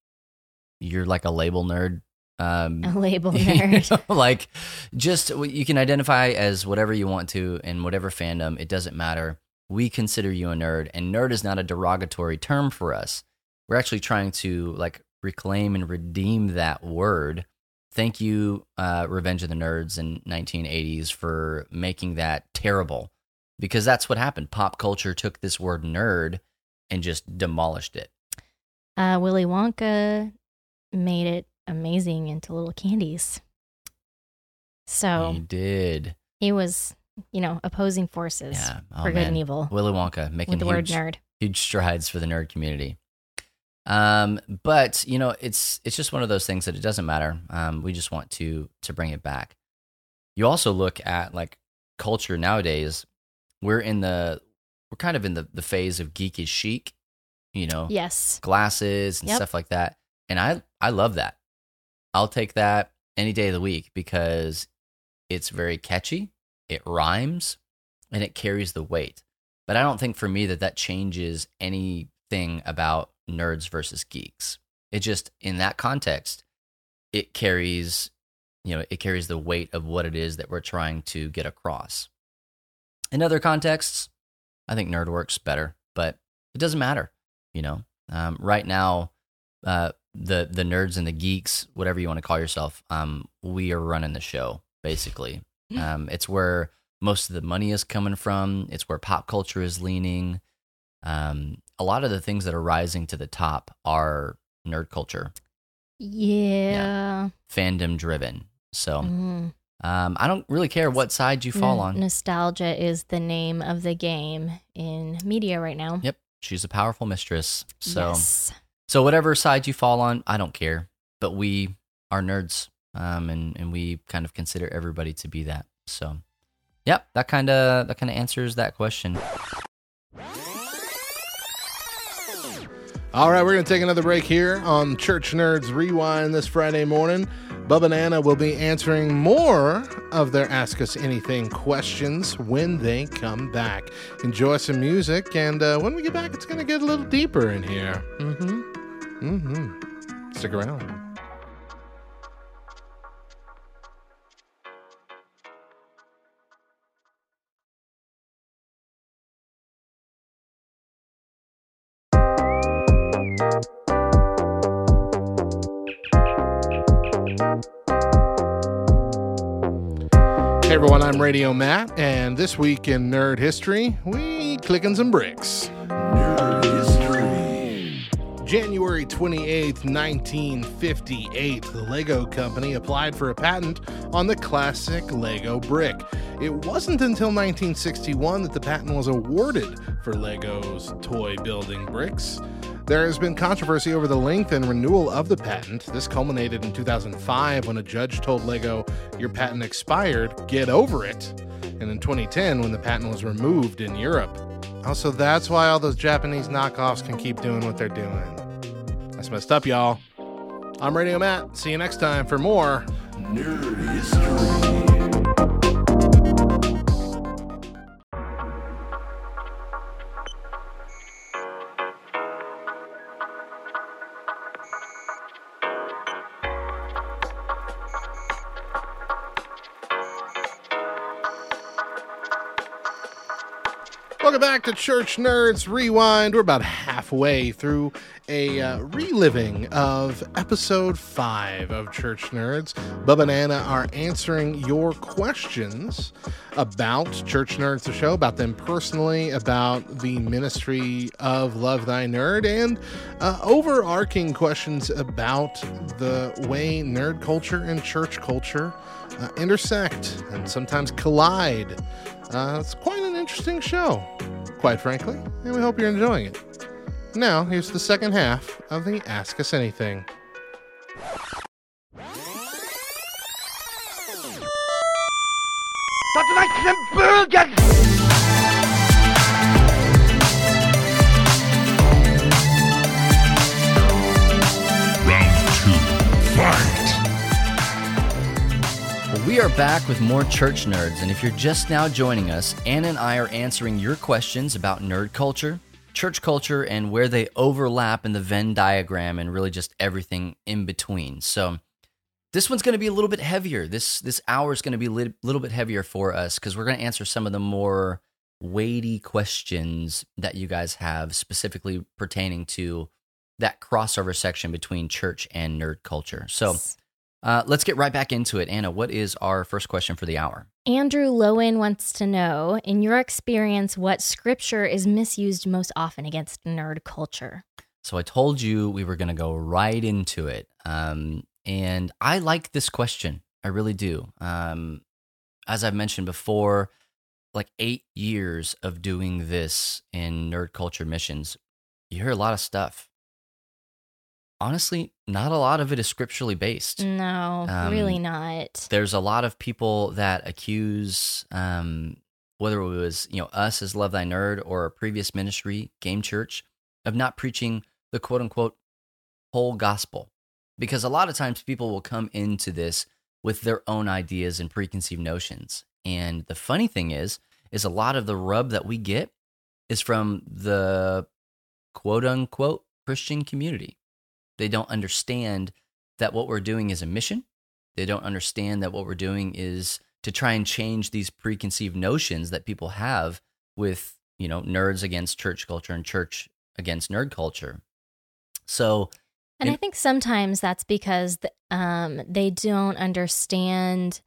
you're like a label nerd. Um, A label [LAUGHS] you nerd. know, like, just you can identify as whatever you want to in whatever fandom. It doesn't matter. We consider you a nerd, and nerd is not a derogatory term for us. We're actually trying to like reclaim and redeem that word. Thank you, uh, Revenge of the Nerds in 1980s for making that terrible, because that's what happened. Pop culture took this word nerd and just demolished it. Uh, Willy Wonka made it amazing into little candies. So He did. he was, you know, opposing forces Yeah. Oh, for good and evil Willy Wonka making the word nerd. huge strides for the nerd community. Um, but you know, it's it's just one of those things that it doesn't matter. Um, we just want to to bring it back. You also look at like culture nowadays. We're in the we're kind of in the the phase of geek is chic, you know, Yes. glasses and Yep. stuff like that. And I I love that. I'll take that any day of the week because it's very catchy, it rhymes, and it carries the weight. But I don't think for me that that changes anything about nerds versus geeks. It just in that context, it carries, you know, it carries the weight of what it is that we're trying to get across. In other contexts, I think nerd works better, but it doesn't matter. You know, um, right now, uh, the the nerds and the geeks, whatever you want to call yourself, um, we are running the show. Basically, um, it's where most of the money is coming from. It's where pop culture is leaning. Um, a lot of the things that are rising to the top are nerd culture, Yeah. fandom driven. So Mhm. Um, I don't really care what side you fall N- on. Nostalgia is the name of the game in media right now. Yep, she's a powerful mistress. So. Yes. So whatever side you fall on, I don't care. But we are nerds, um, and and we kind of consider everybody to be that. So, yep, that kind of that kind of answers that question. All right, we're going to take another break here on Church Nerds Rewind this Friday morning. Bubba and Anna will be answering more of their Ask Us Anything questions when they come back. Enjoy some music, and uh, when we get back, it's going to get a little deeper in here. Mm hmm. Mm hmm. Stick around. Everyone, I'm Radio Matt, and this week in Nerd History, we clicking some bricks. Nerd History. January 28th, 1958, the Lego Company applied for a patent on the classic Lego brick. It wasn't until 1961 that the patent was awarded for Lego's toy building bricks. There has been controversy over the length and renewal of the patent. This culminated in 2005 when a judge told Lego, Your patent expired, get over it. And in 2010 when the patent was removed in Europe. Oh, also, that's why all those Japanese knockoffs can keep doing what they're doing. That's messed up, y'all. I'm Radio Matt. See you next time for more Nerd History. Back to Church Nerds Rewind. We're about halfway through a uh, reliving of episode five of Church Nerds. Bubba and Anna are answering your questions about Church Nerds, the show, about them personally, about the ministry of Love Thy Nerd, and uh, overarching questions about the way nerd culture and church culture uh, intersect and sometimes collide. Uh, it's quite an interesting show, quite frankly, and we hope you're enjoying it. Now, here's the second half of the Ask Us Anything. Round we are back with more church nerds, and if you're just now joining us, Anna and I are answering your questions about nerd culture, church culture, and where they overlap in the Venn diagram, and really just everything in between. So, this one's going to be a little bit heavier. This this hour is going to be a lit- little bit heavier for us because we're going to answer some of the more weighty questions that you guys have, specifically pertaining to that crossover section between church and nerd culture. So. Uh, let's get right back into it. Anna, what is our first question for the hour? Andrew Lowen wants to know, in your experience, what scripture is misused most often against nerd culture? So I told you we were going to go right into it. Um, and I like this question. I really do. Um, as I've mentioned before, like eight years of doing this in nerd culture missions, you hear a lot of stuff. Honestly, not a lot of it is scripturally based. No, Um, really not. there's a lot of people that accuse um, whether it was you know us as love thy nerd or a previous ministry game church of not preaching the quote unquote whole gospel because a lot of times people will come into this with their own ideas and preconceived notions and the funny thing is is a lot of the rub that we get is from the quote unquote christian community they don't understand that what we're doing is a mission they don't understand that what we're doing is to try and change these preconceived notions that people have with, you know, nerds against church culture and church against nerd culture. So, And I think sometimes that's because um, they don't understand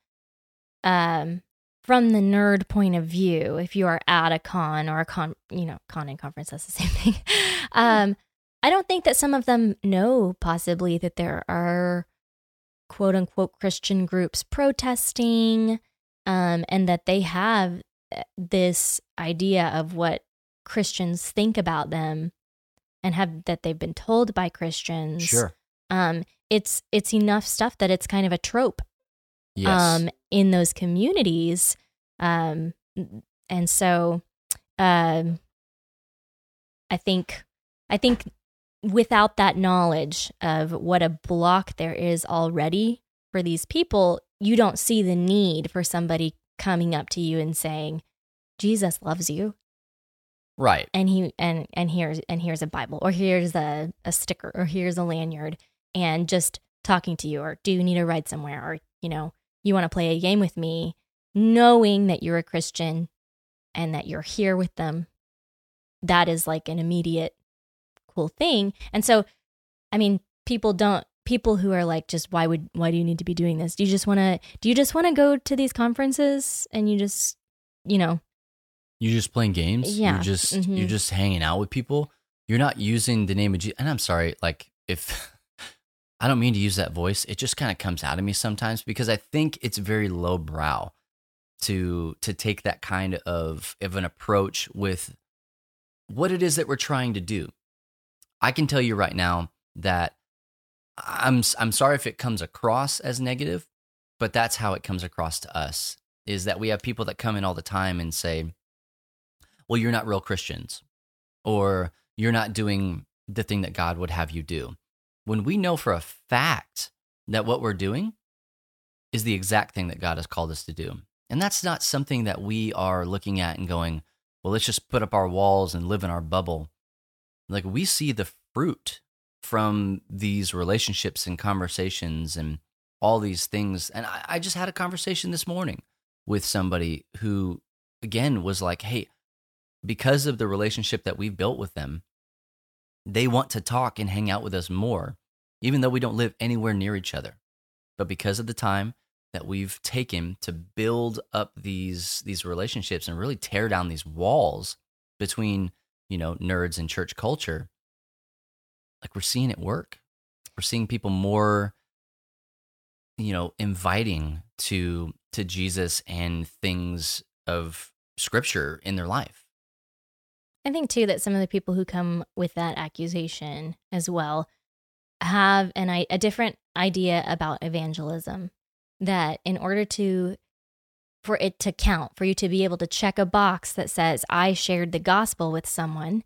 um, from the nerd point of view. If you are at a con or a con, you know, con and conference, that's the same thing. [LAUGHS] um, I don't think that some of them know possibly that there are quote unquote Christian groups protesting um, and that they have uh, this idea of what Christians think about them and have that they've been told by Christians. sure. Um, it's it's enough stuff that it's kind of a trope Yes. um, in those communities. Um, and so um, I think I think without that knowledge of what a block there is already for these people, you don't see the need for somebody coming up to you and saying, Jesus loves you. Right. And he and and here's and here's a Bible or here's a, a sticker or here's a lanyard and just talking to you or do you need to ride somewhere or you know, you want to play a game with me, knowing that you're a Christian and that you're here with them. That is like an immediate cool thing. And so I mean, people don't people who are like just why would why do you need to be doing this? Do you just want to do you just want to go to these conferences and you just you know, You're just playing games. Yeah, You're just mhm. you're just hanging out with people. You're not using the name of Jesus. And I'm sorry, like if [LAUGHS] I don't mean to use that voice, it just kind of comes out of me sometimes because I think it's very lowbrow to to take that kind of of an approach with what it is that we're trying to do. I can tell you right now that I'm I'm sorry if it comes across as negative, but that's how it comes across to us is that we have people that come in all the time and say, "Well, you're not real Christians." Or you're not doing the thing that God would have you do. When we know for a fact that what we're doing is the exact thing that God has called us to do. And that's not something that we are looking at and going, well, let's just put up our walls and live in our bubble. Like we see the fruit from these relationships and conversations and all these things. And I, I just had a conversation this morning with somebody who, again, was like, hey, because of the relationship that we've built with them, they want to talk and hang out with us more, even though we don't live anywhere near each other. But because of the time that we've taken to build up these these relationships and really tear down these walls between, you know, nerds in church culture, like we're seeing it work. We're seeing people more you know, inviting to to Jesus and things of scripture in their life. I think too that some of the people who come with that accusation as well have an a different idea about evangelism that in order to for it to count for you to be able to check a box that says I shared the gospel with someone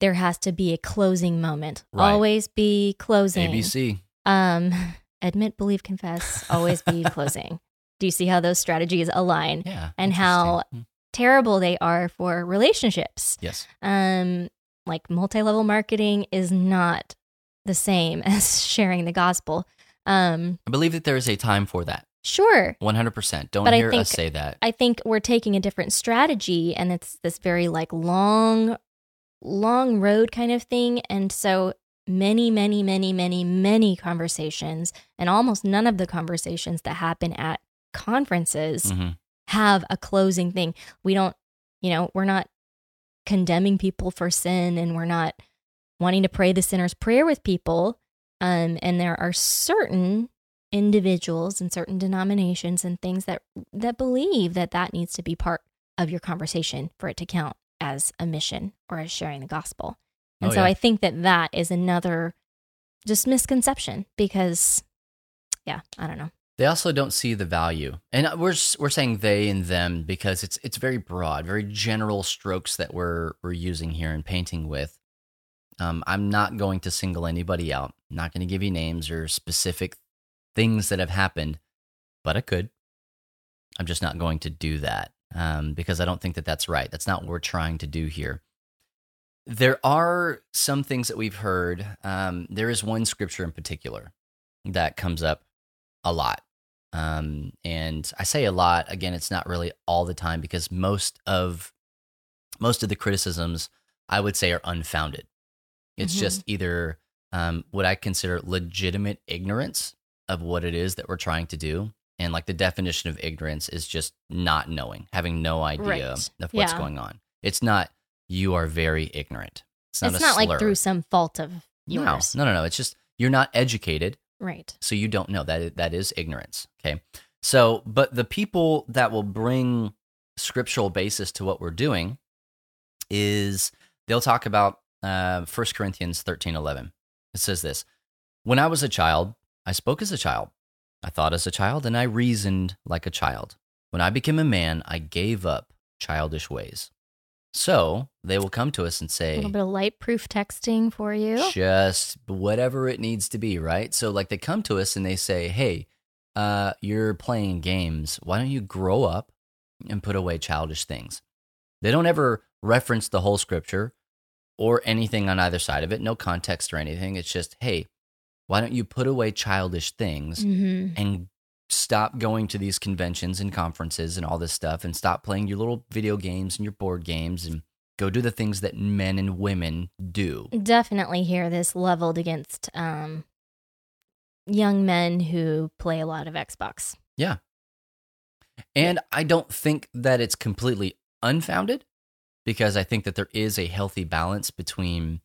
there has to be a closing moment Right. always be closing ABC. um admit believe confess always be [LAUGHS] closing do you see how those strategies align Yeah. and how. Hmm. terrible they are for relationships Yes. um like multi-level marketing is not the same [LAUGHS] as sharing the gospel um I believe that there is a time for that. Sure 100%. Don't But I hear think- us say that. i think we're taking a different strategy and it's this very like long long road kind of thing and so many many many many many conversations and almost none of the conversations that happen at conferences Mhm. have a closing thing. We don't, you know, we're not condemning people for sin and we're not wanting to pray the sinner's prayer with people. Um, and there are certain individuals and certain denominations and things that that believe that that needs to be part of your conversation for it to count as a mission or as sharing the gospel. And Oh, so yeah. I think that that is another just misconception because yeah, I don't know. They also don't see the value. And we're we're saying they and them because it's it's very broad, very general strokes that we're we're using here and painting with. Um, I'm not going to single anybody out. I'm not going to give you names or specific things that have happened, but I could. I'm just not going to do that um, because I don't think that that's right. That's not what we're trying to do here. There are some things that we've heard. Um, there is one scripture in particular that comes up a lot. Um, and I say a lot, again, it's not really all the time because most of most of the criticisms I would say are unfounded. It's Mhm. just either um, what I consider legitimate ignorance of what it is that we're trying to do. And like the definition of ignorance is just not knowing, having no idea Right. of what's Yeah. going on. It's not you are very ignorant. It's not it's not like through some fault of no, yours. no, no, no. It's just you're not educated Right. so you don't know that that is ignorance okay so but the people that will bring scriptural basis to what we're doing is they'll talk about uh, 1 corinthians 13 11 it says this when i was a child i spoke as a child i thought as a child and i reasoned like a child when i became a man i gave up childish ways so they will come to us and say, A little bit of light proof texting for you. just whatever it needs to be, right? So, like, they come to us and they say, Hey, uh, you're playing games, why don't you grow up and put away childish things? They don't ever reference the whole scripture or anything on either side of it, no context or anything. It's just, hey, why don't you put away childish things hmm and stop going to these conventions and conferences and all this stuff and stop playing your little video games and your board games and go do the things that men and women do. Definitely hear this leveled against um, young men who play a lot of Xbox. Yeah. And I don't think that it's completely unfounded because I think that there is a healthy balance between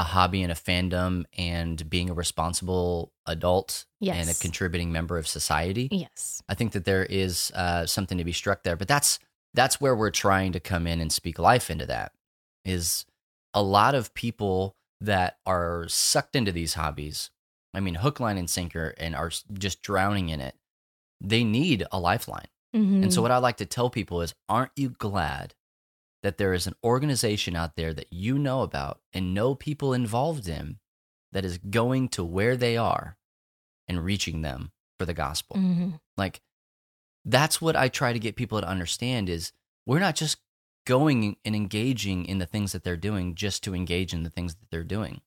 a hobby and a fandom and being a responsible adult and a contributing member of society. Yes. I think that there is uh, something to be struck there, but that's that's where we're trying to come in and speak life into that. Is a lot of people that are sucked into these hobbies. I mean, hook, line, and sinker, and are just drowning in it. They need a lifeline. Mhm. And so, what I like to tell people is, aren't you glad that there is an organization out there that you know about and know people involved in that is going to where they are and reaching them for the gospel? Mhm. Like, that's what I try to get people to understand is we're not just going and engaging in the things that they're doing just to engage in the things that they're doing.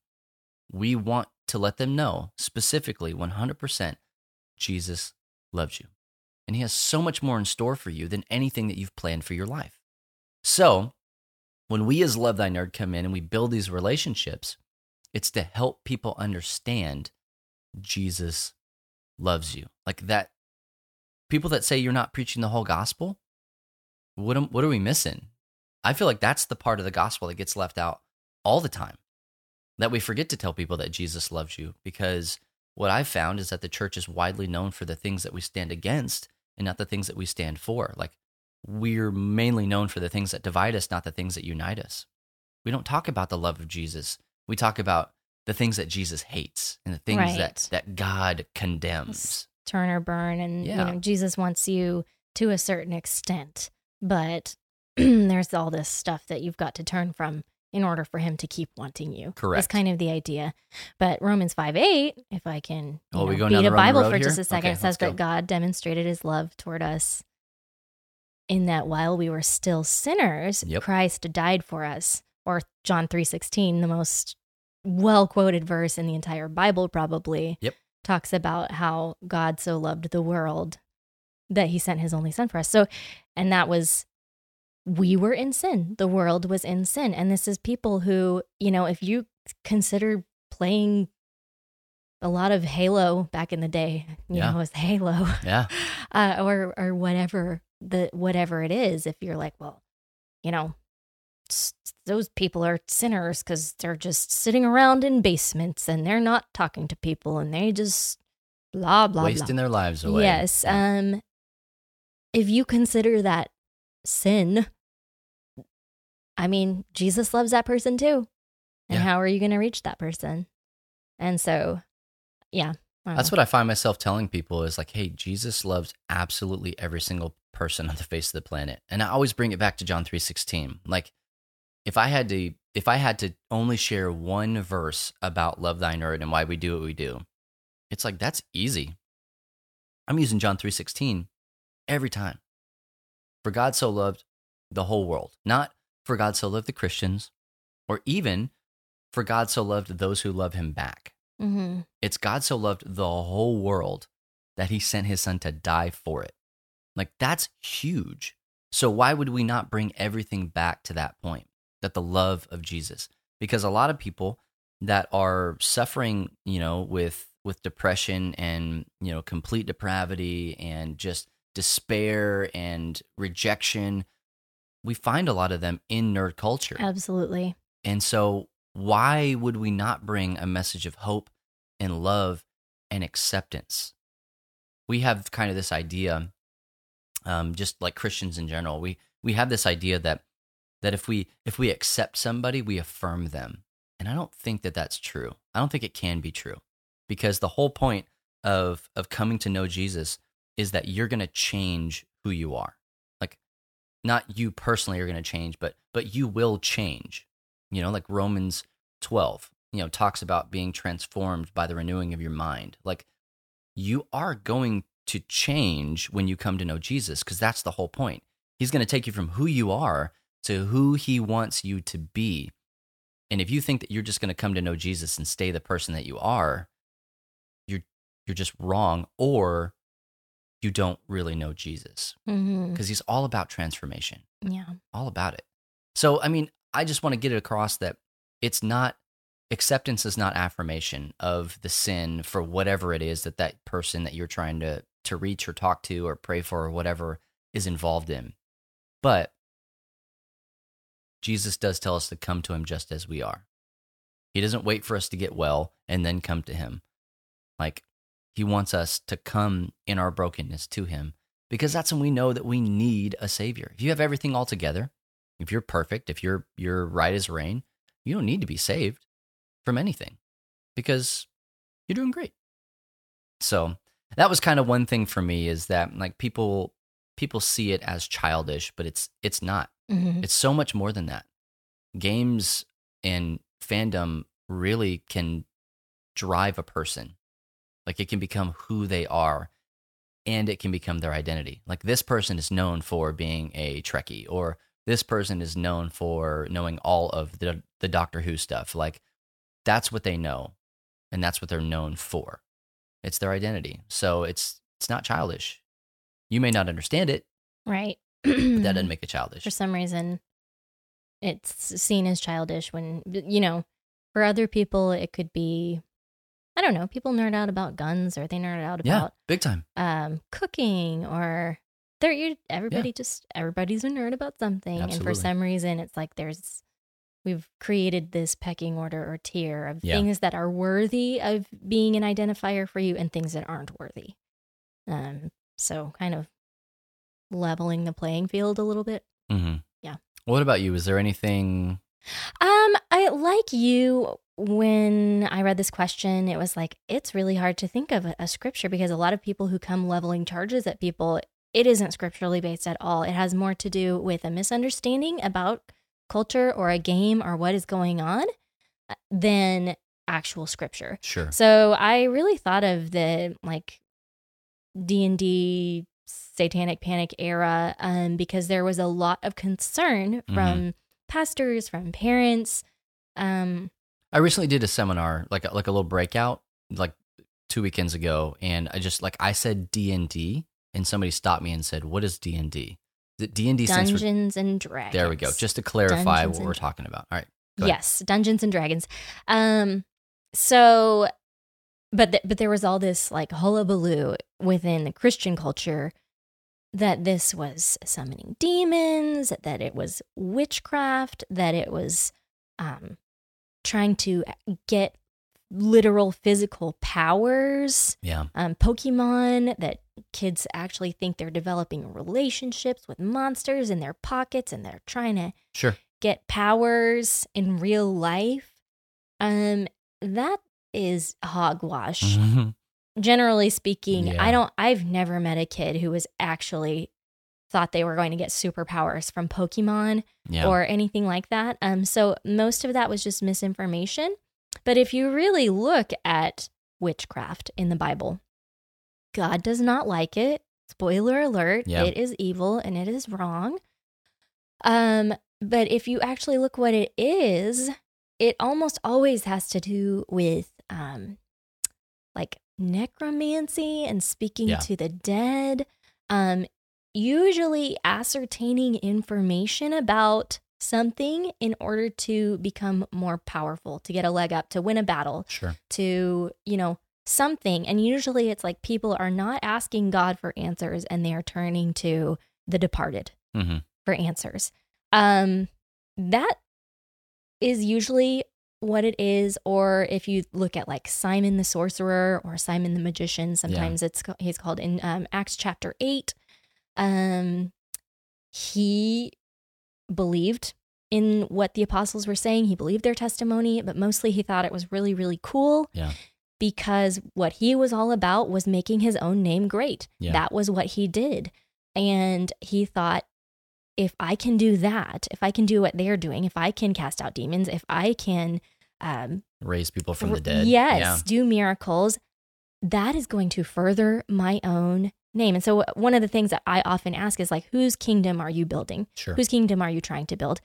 We want to let them know specifically 100% Jesus loves you. And he has so much more in store for you than anything that you've planned for your life. So, when we as Love Thy Nerd come in and we build these relationships, it's to help people understand Jesus loves you. Like that, people that say you're not preaching the whole gospel, what, am, what are we missing? I feel like that's the part of the gospel that gets left out all the time. That we forget to tell people that Jesus loves you because what I've found is that the church is widely known for the things that we stand against and not the things that we stand for. Like we're mainly known for the things that divide us, not the things that unite us. We don't talk about the love of Jesus. We talk about the things that Jesus hates and the things Right. that, that God condemns. turn or burn and Yeah. you know jesus wants you to a certain extent but [CLEARS THROAT] there's all this stuff that you've got to turn from in order for him to keep wanting you Correct. is kind of the idea but romans 5 8 if i can Oh, we know, beat a bible for here? just a second Okay, it says that god demonstrated his love toward us in that while we were still sinners Yep. christ died for us or john 3.16 the most well quoted verse in the entire bible probably Yep. talks about how God so loved the world that he sent his only son for us. So, and that was, we were in sin. The world was in sin. And this is people who, you know, if you consider playing a lot of Halo back in the day, you Yeah. know, as Halo, Yeah. [LAUGHS] uh, or or whatever the whatever it is. If you're like, well, you know, those people are sinners because they're just sitting around in basements and they're not talking to people and they just blah blah Wasting blah. their lives away. Yes. Yeah. Um, if you consider that sin, I mean, Jesus loves that person too. And Yeah. how are you going to reach that person? And so, yeah. That's what I find myself telling people is like, hey, Jesus loves absolutely every single person on the face of the planet. And I always bring it back to John 3:16. Like if I had to if I had to only share one verse about love thy nerd and why we do what we do, it's like that's easy. I'm using John 3:16 every time. For God so loved the whole world, not for God so loved the Christians or even for God so loved those who love him back. Hmm It's God so loved the whole world that he sent his son to die for it. Like that's huge. So why would we not bring everything back to that point? That the love of Jesus. Because a lot of people that are suffering, you know, with with depression and, you know, complete depravity and just despair and rejection, we find a lot of them in nerd culture. Absolutely. And so, why would we not bring a message of hope and love and acceptance? We have kind of this idea, um, just like Christians in general, we we have this idea that that if we if we accept somebody, we affirm them, and I don't think that that's true. I don't think it can be true because the whole point of of coming to know Jesus is that you're going to change who you are. Like not you personally are going to change, but but you will change. You know, like Romans 12, you know, talks about being transformed by the renewing of your mind. Like you are going to change when you come to know Jesus because that's the whole point. He's going to take you from who you are to who he wants you to be. And if you think that you're just going to come to know Jesus and stay the person that you are, you're you're just wrong or you don't really know Jesus mm-hmm. because he's all about transformation Yeah. all about it. So, I mean, I just want to get it across that it's not acceptance is not affirmation of the sin for whatever it is that that person that you're trying to to reach or talk to or pray for or whatever is involved in. But Jesus does tell us to come to him just as we are. He doesn't wait for us to get well and then come to him. Like he wants us to come in our brokenness to him because that's when we know that we need a savior. If you have everything all together, if you're perfect, if you're you're right as rain, you don't need to be saved from anything because you're doing great. So, that was kind of one thing for me is that like people people see it as childish, but it's it's not. hmm It's so much more than that. Games and fandom really can drive a person. Like it can become who they are and it can become their identity. Like this person is known for being a Trekkie or this person is known for knowing all of the the Doctor Who stuff. Like that's what they know and that's what they're known for. It's their identity. So it's it's not childish. You may not understand it, Right. [CLEARS THROAT] but that doesn't [CLEARS THROAT] make it childish. For some reason, it's seen as childish when, you know, for other people, it could be, I don't know, people nerd out about guns or they nerd out about Yeah, big time. um, cooking or they're, you, everybody just, everybody's a nerd about something. And for some reason, it's like there's, we've created this pecking order or tier of Yeah. things that are worthy of being an identifier for you and things that aren't worthy. Um, so kind of leveling the playing field a little bit. hmm Yeah. What about you? Is there anything? Um, I like you when I read this question, it was like it's really hard to think of a, a scripture because a lot of people who come leveling charges at people, it isn't scripturally based at all. It has more to do with a misunderstanding about culture or a game or what is going on uh, than actual scripture. Sure. So I really thought of the like D and D satanic panic era um, because there was a lot of concern from pastors, from parents. Um, I recently did a seminar, like a, like a little breakout, like two weekends ago, and I just like I said D and D, and somebody stopped me and said, "What is D and D?" D and D stands for. Dungeons and Dragons. There we go. Just to clarify Dungeons what we're talking about. All right. Yes, Dungeons and Dragons. Um, so, but th- but there was all this like hullabaloo within the Christian culture that this was summoning demons, that it was witchcraft, that it was um trying to get literal physical powers Yeah. um, Pokemon that kids actually think they're developing relationships with monsters in their pockets and they're trying to Sure. get powers in real life. Um, that is hogwash. Generally speaking, Yeah. I don't. I've never met a kid who was actually thought they were going to get superpowers from Pokemon Yeah. or anything like that. Um, so most of that was just misinformation. But if you really look at witchcraft in the Bible, God does not like it. Spoiler alert, Yeah. it is evil and it is wrong. Um, but if you actually look what it is, it almost always has to do with um like necromancy and speaking Yeah. to the dead. Um, usually ascertaining information about something in order to become more powerful, to get a leg up, to win a battle, sure. to, you know, something. And usually it's like people are not asking God for answers and they are turning to the departed hmm for answers. Um, that is usually what it is. Or if you look at like Simon the sorcerer or Simon the magician, sometimes it's he's called in um, Acts chapter eight. Um, he believed in what the apostles were saying. He believed their testimony, but mostly he thought it was really, really cool Yeah. because what he was all about was making his own name great. Yeah. That was what he did. And he thought, if I can do that, if I can do what they're doing, if I can cast out demons, if I can, um, Raise people from the dead. yes, Yeah. do miracles, that is going to further my own name. And so one of the things that I often ask is like, whose kingdom are you building? Sure. Whose kingdom are you trying to build?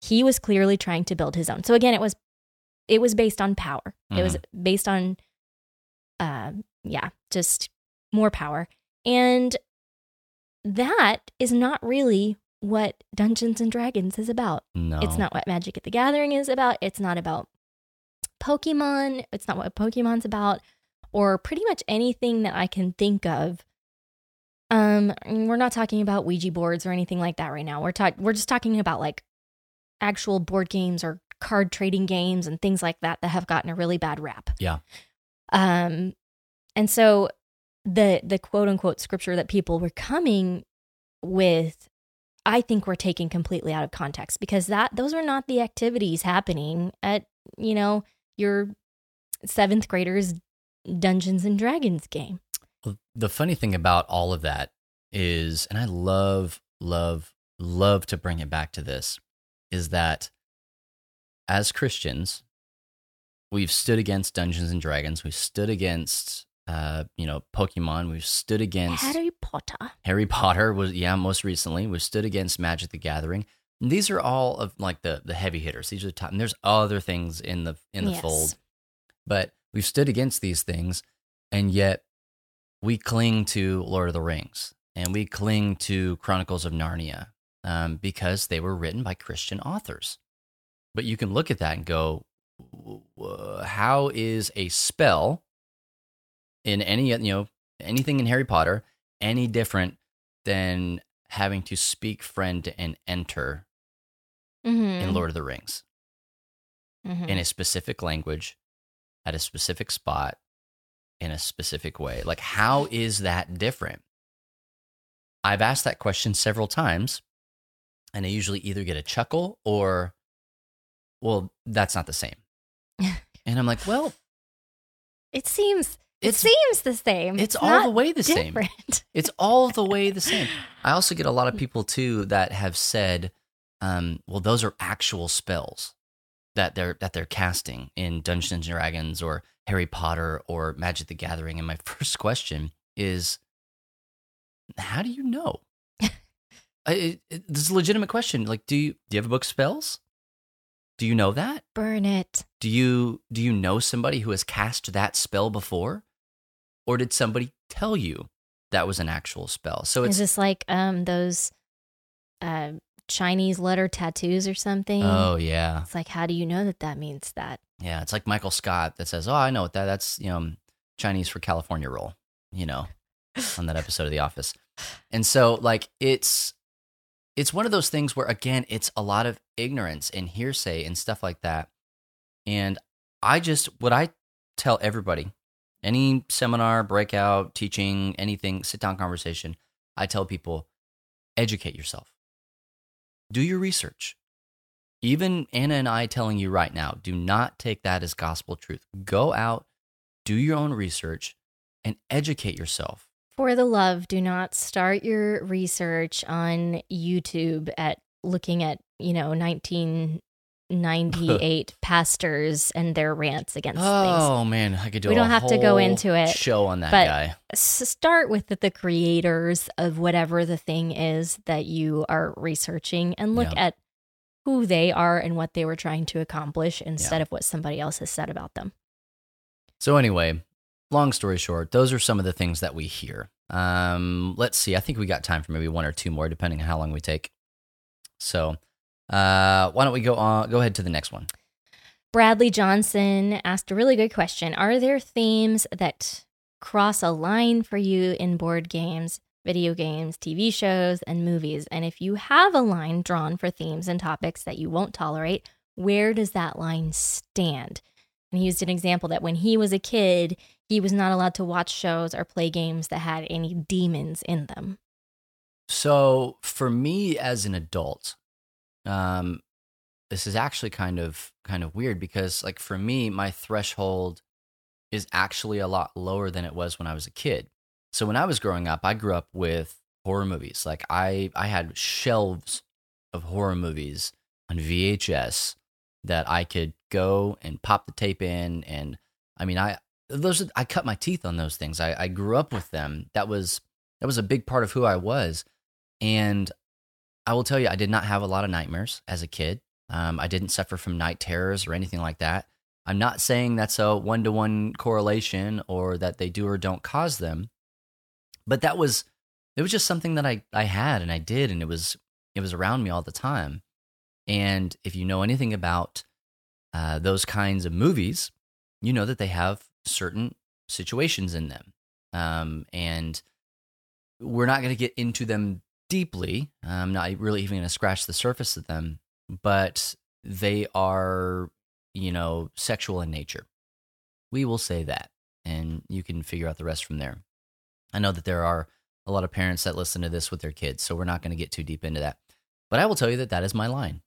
He was clearly trying to build his own. So again, it was it was based on power. It was based on uh yeah, just more power. And that is not really what Dungeons and Dragons is about. No. It's not what Magic at the Gathering is about. It's not about Pokemon. It's not what Pokemon's about, or pretty much anything that I can think of. Um, we're not talking about Ouija boards or anything like that right now. We're talking. We're just talking about like actual board games or card trading games and things like that that have gotten a really bad rap. Yeah. Um, and so the the quote unquote scripture that people were coming with I think were taken completely out of context because that those are not the activities happening at, you know, your seventh graders Dungeons and Dragons game. The funny thing about all of that is, and I love, love, love to bring it back to this, is that as Christians, we've stood against Dungeons and Dragons. We've stood against, uh, you know, Pokemon. We've stood against Harry Potter. Harry Potter was yeah, most recently. We've stood against Magic the Gathering. And these are all of like the the heavy hitters. These are the top. And there's other things in the in the Yes. fold, but we've stood against these things, and yet we cling to Lord of the Rings and we cling to Chronicles of Narnia um, because they were written by Christian authors. But you can look at that and go, "W- w- how is a spell in any you know anything in Harry Potter any different than having to speak friend and enter Mm-hmm. in Lord of the Rings Mhm. in a specific language at a specific spot in a specific way. Like, how is that different? I've asked that question several times, and I usually either get a chuckle or, well, that's not the same. [LAUGHS] and I'm like, well, It seems it seems the same. it's It's all the way the same. [LAUGHS] It's all the way the [LAUGHS] same. I also get a lot of people too that have said, um, "Well, those are actual spells that they're that they're casting in Dungeons and Dragons or Harry Potter or Magic the Gathering." And my [LAUGHS] first question is, "How do you know?" [LAUGHS] I, it, this is a legitimate question. Like, do you do you have a book of spells? Do you know that? Burn it. Do you do you know somebody who has cast that spell before, or did somebody tell you that was an actual spell? So Is it's this like um those uh Chinese letter tattoos or something? oh yeah, It's like, how do you know that that means that? yeah. It's like Michael Scott that says, "Oh, I know what that. That's you know Chinese for California roll." You know, on that episode of The Office, and so like it's it's one of those things where again it's a lot of ignorance and hearsay and stuff like that. And I just what I tell everybody, any seminar, breakout, teaching, anything, sit down conversation, I tell people, educate yourself. Do your research. Even Anna and I telling you right now, do not take that as gospel truth. Go out, do your own research, and educate yourself. For the love, do not start your research on YouTube at looking at, you know, 1998 [LAUGHS] pastors and their rants against things. Oh man, I could do. A we don't have to go into it, Show on that but guy. Start with the, the creators of whatever the thing is that you are researching and look Yeah. at who they are and what they were trying to accomplish instead of what somebody else has said about them. So anyway, long story short, those are some of the things that we hear. Um, let's see. I think we got time for maybe one or two more, depending on how long we take. So, uh, why don't we go on? Go ahead to the next one. Bradley Johnson asked a really good question. Are there themes that cross a line for you in board games, video games, TV shows, and movies? And if you have a line drawn for themes and topics that you won't tolerate, where does that line stand? And he used an example that when he was a kid, he was not allowed to watch shows or play games that had any demons in them. So for me as an adult, um, this is actually kind of kind of weird because like for me, my threshold is actually a lot lower than it was when I was a kid. So when I was growing up, I grew up with horror movies. Like I I had shelves of horror movies on VHS that I could go and pop the tape in and I mean I those I cut my teeth on those things. I, I grew up with them. That was that was a big part of who I was. And I will tell you, I did not have a lot of nightmares as a kid. Um, I didn't suffer from night terrors or anything like that. I'm not saying that's a one to one correlation or that they do or don't cause them, but that was it was just something that I I had and I did, and it was it was around me all the time. And if you know anything about uh, those kinds of movies, you know that they have certain situations in them, um, and we're not going to get into them deeply. I'm not really even going to scratch the surface of them, but they are, you know, sexual in nature. We will say that, and you can figure out the rest from there. I know that there are a lot of parents that listen to this with their kids, so we're not going to get too deep into that. But I will tell you that that is my line.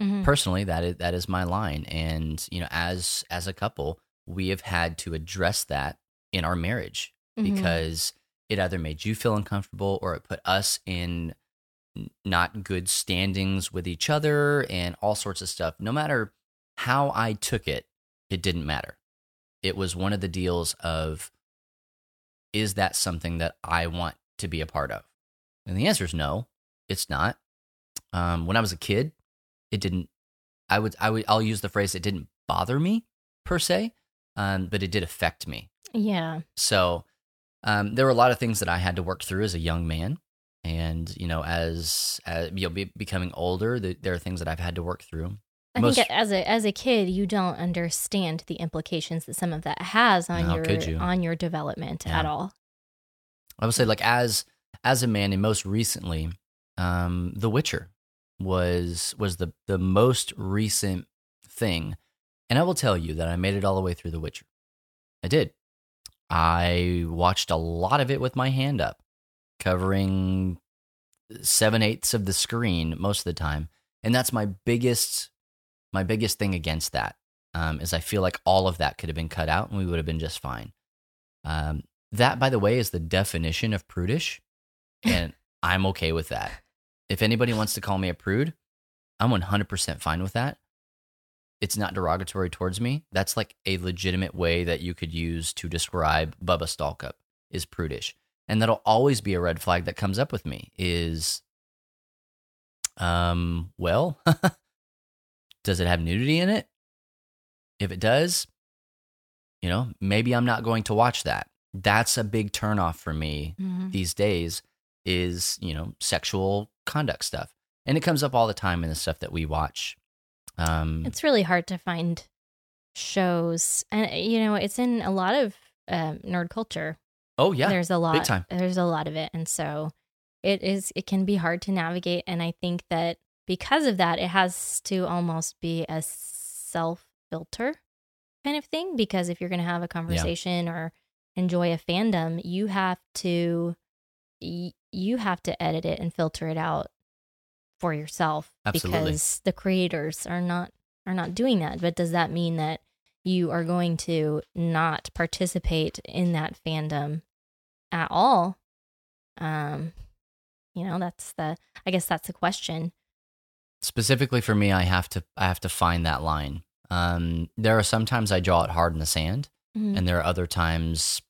Mhm. Personally, that is that is my line, and you know, as as a couple, we have had to address that in our marriage Mhm. because it either made you feel uncomfortable or it put us in not good standings with each other and all sorts of stuff. No matter how I took it, it didn't matter. It was one of the deals of is that something that I want to be a part of? And the answer is no, it's not. Um, when I was a kid, it didn't. I would, I would, I'll use the phrase. It didn't bother me per se, um, but it did affect me. Yeah. So um, there were a lot of things that I had to work through as a young man, and you know, as, as you know, be, becoming older, th- there are things that I've had to work through. I Most- think as a as a kid, you don't understand the implications that some of that has on your you? on your development Yeah. at all. I would say, like as as a man, and most recently, um, The Witcher was was the the most recent thing, and I will tell you that I made it all the way through The Witcher. I did. I watched a lot of it with my hand up, covering seven eighths of the screen most of the time, and that's my biggest my biggest thing against that um, is I feel like all of that could have been cut out and we would have been just fine. Um, that, by the way, is the definition of prudish, [LAUGHS] and I'm okay with that. If anybody wants to call me a prude, I'm 100% fine with that. It's not derogatory towards me. That's like a legitimate way that you could use to describe Bubba Stalkup is prudish. And that'll always be a red flag that comes up with me is, um, well, [LAUGHS] does it have nudity in it? If it does, you know, maybe I'm not going to watch that. That's a big turnoff for me Mhm. these days is, you know, sexual conduct stuff. And it comes up all the time in the stuff that we watch. Um, It's really hard to find shows, and you know, it's in a lot of um, nerd culture. oh, yeah. there's a lot. There's a lot of it, and so it is. It can be hard to navigate, and I think that because of that, it has to almost be a self filter kind of thing. Because if you're going to have a conversation or enjoy a fandom, you have to you have to edit it and filter it out for yourself Absolutely. because the creators are not are not doing that. But does that mean that you are going to not participate in that fandom at all? Um, you know, that's the I guess that's the question. specifically for me, I have to I have to find that line. Um, there are sometimes I draw it hard in the sand, Mhm. and there are other times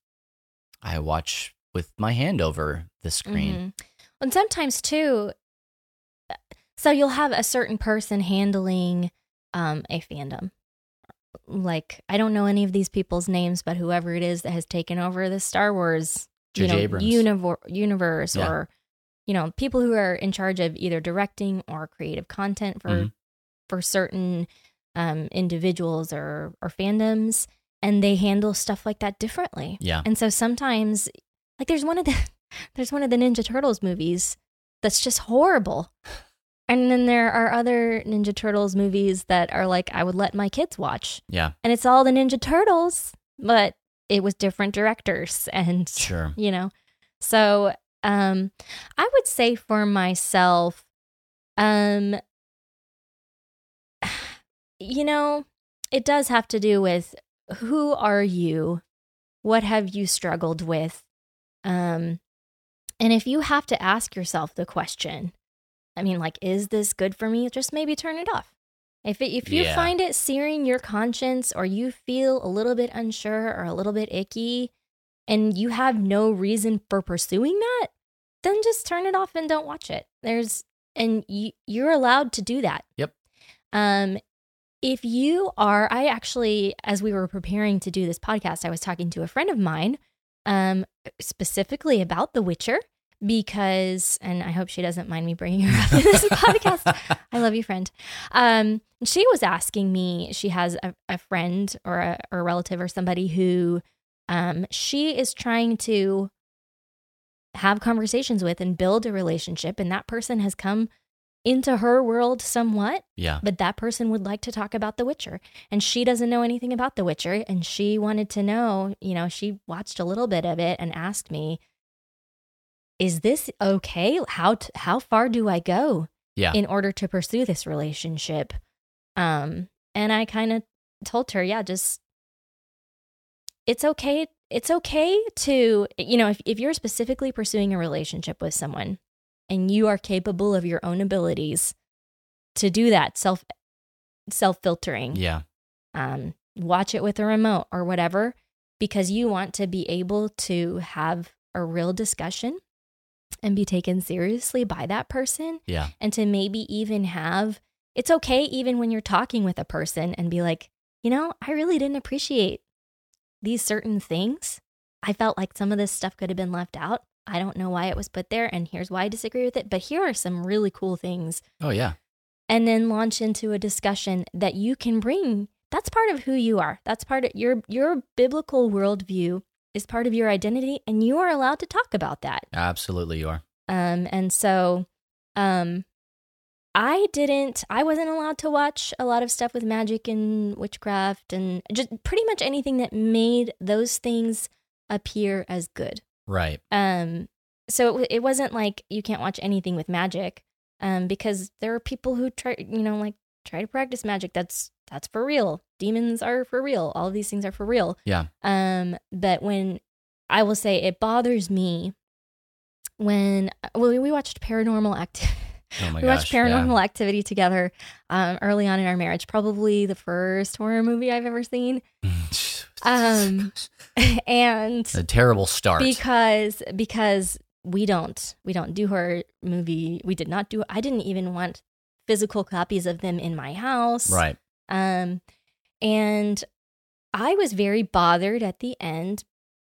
I watch with my hand over the screen. Mhm. And sometimes too, so you'll have a certain person handling um, a fandom. Like I don't know any of these people's names, but whoever it is that has taken over the Star Wars you know, univer- universe, Yeah. or you know, people who are in charge of either directing or creative content for Mhm. for certain um, individuals or or fandoms, and they handle stuff like that differently. Yeah, And so sometimes, like there's one of the [LAUGHS] there's one of the Ninja Turtles movies that's just horrible. And then there are other Ninja Turtles movies that are like I would let my kids watch. yeah, And it's all the Ninja Turtles, but it was different directors [LAUGHS] and sure. you know. So, um I would say for myself um [SIGHS] you know, it does have to do with who are you? What have you struggled with? Um and if you have to ask yourself the question, I mean like is this good for me? Just maybe turn it off. If it, if you Yeah. find it searing your conscience or you feel a little bit unsure or a little bit icky and you have no reason for pursuing that, then just turn it off and don't watch it. There's and you you're allowed to do that. Yep. Um if you are I actually as we were preparing to do this podcast, I was talking to a friend of mine um specifically about The Witcher because and I hope she doesn't mind me bringing her up in this [LAUGHS] podcast. I love you, friend. Um, she was asking me. She has a, a friend or a, or a relative or somebody who, um, she is trying to have conversations with and build a relationship, and that person has come into her world somewhat, Yeah. but that person would like to talk about The Witcher, and she doesn't know anything about The Witcher, and she wanted to know. You know, she watched a little bit of it and asked me. Is this okay? How t- how far do I go? Yeah. in order to pursue this relationship. Um, and I kind of told her, yeah, just it's okay. It's okay to, you know, if, if you're specifically pursuing a relationship with someone and you are capable of your own abilities to do that self self filtering, yeah. um, watch it with a remote or whatever, because you want to be able to have a real discussion and be taken seriously by that person Yeah. and to maybe even have it's okay even when you're talking with a person and be like, you know, I really didn't appreciate these certain things. I felt like some of this stuff could have been left out. I don't know why it was put there, and here's why I disagree with it. But here are some really cool things. Oh yeah. And then launch into a discussion that you can bring. That's part of who you are. That's part of your your biblical worldview is part of your identity, and you are allowed to talk about that. Absolutely, you are. Um, and so, um, I didn't, I wasn't allowed to watch a lot of stuff with magic and witchcraft and just pretty much anything that made those things appear as good. Right. Um, so it, it wasn't like you can't watch anything with magic, um, because there are people who try, you know, like try to practice magic. That's that's for real. Demons are for real. All of these things are for real. Yeah. Um, but when I will say it bothers me when well, we watched Paranormal Activity. [LAUGHS] Oh we gosh. watched Paranormal Activity together um, early on in our marriage. Probably the first horror movie I've ever seen. [LAUGHS] Um, [LAUGHS] and a terrible start. because because we don't we don't do horror movie. We did not do. I didn't even want physical copies of them in my house. right. Um, and I was very bothered at the end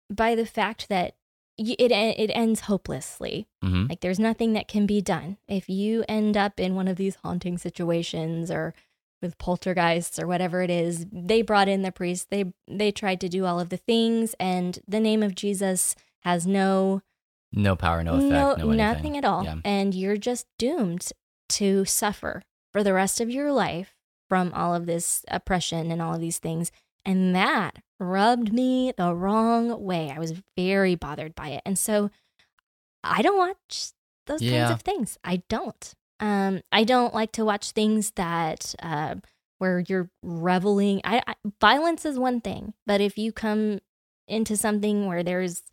by the fact that it it ends hopelessly. hmm Like there's nothing that can be done if you end up in one of these haunting situations or with poltergeists or whatever it is. They brought in the priest. They they tried to do all of the things, and the name of Jesus has no No power, no effect, no, anything. nothing at all. Yeah. And you're just doomed to suffer for the rest of your life from all of this oppression and all of these things. And that rubbed me the wrong way. I was very bothered by it. And so I don't watch those Yeah. kinds of things. I don't. Um, I don't like to watch things that uh, where you're reveling. I, I violence is one thing, but if you come into something where there's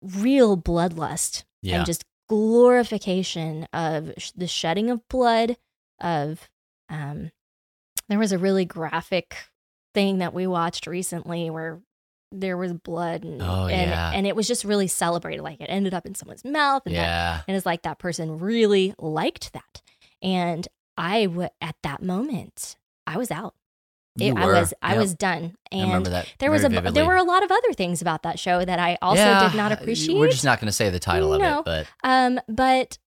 real bloodlust Yeah. and just glorification of sh- the shedding of blood of um there was a really graphic thing that we watched recently where there was blood and Oh, and, yeah. and it was just really celebrated like it ended up in someone's mouth and that yeah. and it's like that person really liked that and i w- at that moment i was out It- i was i Yep. was done I and that. there was a vividly. there were a lot of other things about that show that i also Yeah, did not appreciate We're just not going to say the title of it, but um, but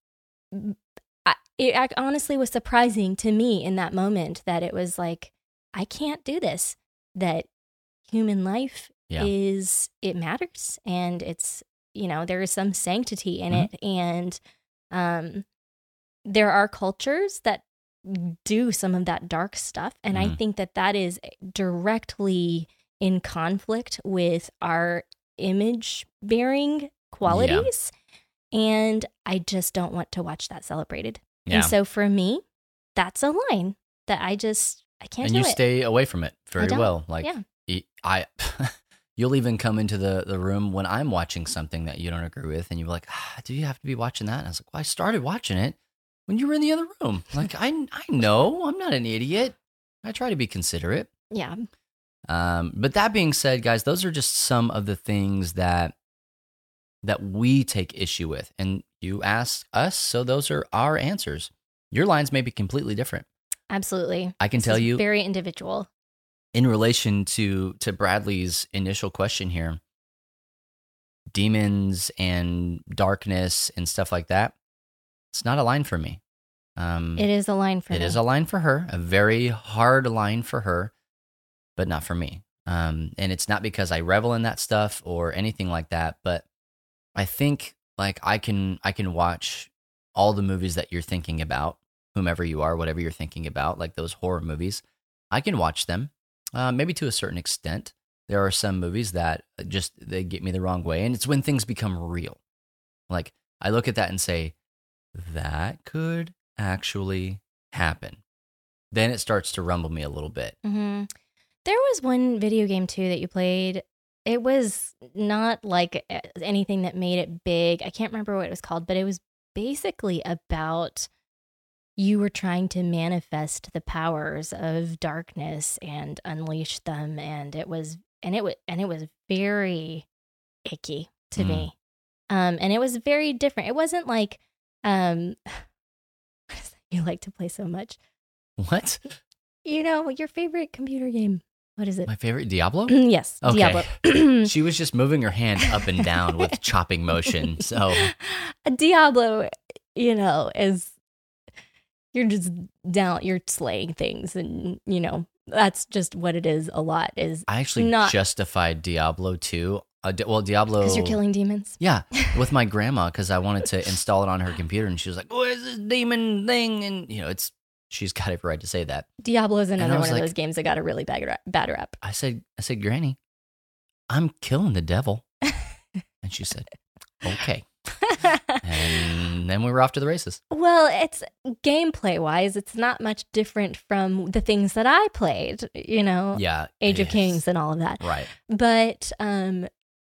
it honestly was surprising to me in that moment that it was like, I can't do this. That human life Yeah. is it matters, and it's you know there is some sanctity in Mhm. it, and um, there are cultures that do some of that dark stuff, and I Mhm. think that that is directly in conflict with our image bearing qualities. And I just don't want to watch that celebrated. Yeah. And so for me, that's a line that I just I can't and you it. stay away from it very well. Like Yeah. I, [LAUGHS] you'll even come into the the room when I'm watching something that you don't agree with, and you're like, ah, "Do you have to be watching that?" And I was like, "Well, I started watching it, when you were in the other room. [LAUGHS] Like I I know, I'm not an idiot. I try to be considerate. Yeah. Um, but that being said, guys, those are just some of the things that that we take issue with. And you ask us, so those are our answers. Your lines may be completely different. Absolutely. I can This tell you very individual. in relation to to Bradley's initial question here, demons and darkness and stuff like that. It's not a line for me. Um, It is a line for It me. is a line for her, a very hard line for her, but not for me. Um, and it's not because I revel in that stuff or anything like that, but I think like I can I can watch all the movies that you're thinking about, whomever you are, whatever you're thinking about, like those horror movies. I can watch them, uh, maybe to a certain extent. There are some movies that just they get me the wrong way, and it's when things become real. Like I look at that and say, that could actually happen. Then it starts to rumble me a little bit. hmm There was one video game too that you played. It was not like uh, anything that made it big. I can't remember what it was called, but it was basically about you were trying to manifest the powers of darkness and unleash them and it was and it was and it was very icky to Mm. me. Um and it was very different. It wasn't like um [SIGHS] what is that you like to play so much? What? You know, your favorite computer game. What is it? My favorite Diablo? [CLEARS THROAT] yes, Okay. Diablo. [CLEARS THROAT] [CLEARS THROAT] she was just moving her hand up and down with [LAUGHS] chopping motion. So Diablo, you know, is you're just down, you're slaying things, and you know that's just what it is. A lot is I actually not justified Diablo 2. Uh, well, Diablo. because you're killing demons. Yeah, with my grandma because I wanted to [LAUGHS] install it on her computer, and she was like, "What is this demon thing?" And you know, it's she's got every right to say that. Diablo is another one of those games that got a really bad rap. Bad rap. I said, "I said, Granny, I'm killing the devil," [LAUGHS] and she said, "Okay." [LAUGHS] And then we were off to the races. well, it's gameplay wise, it's not much different from the things that I played. You know, Yeah, Age of. Kings and all of that. Right. but um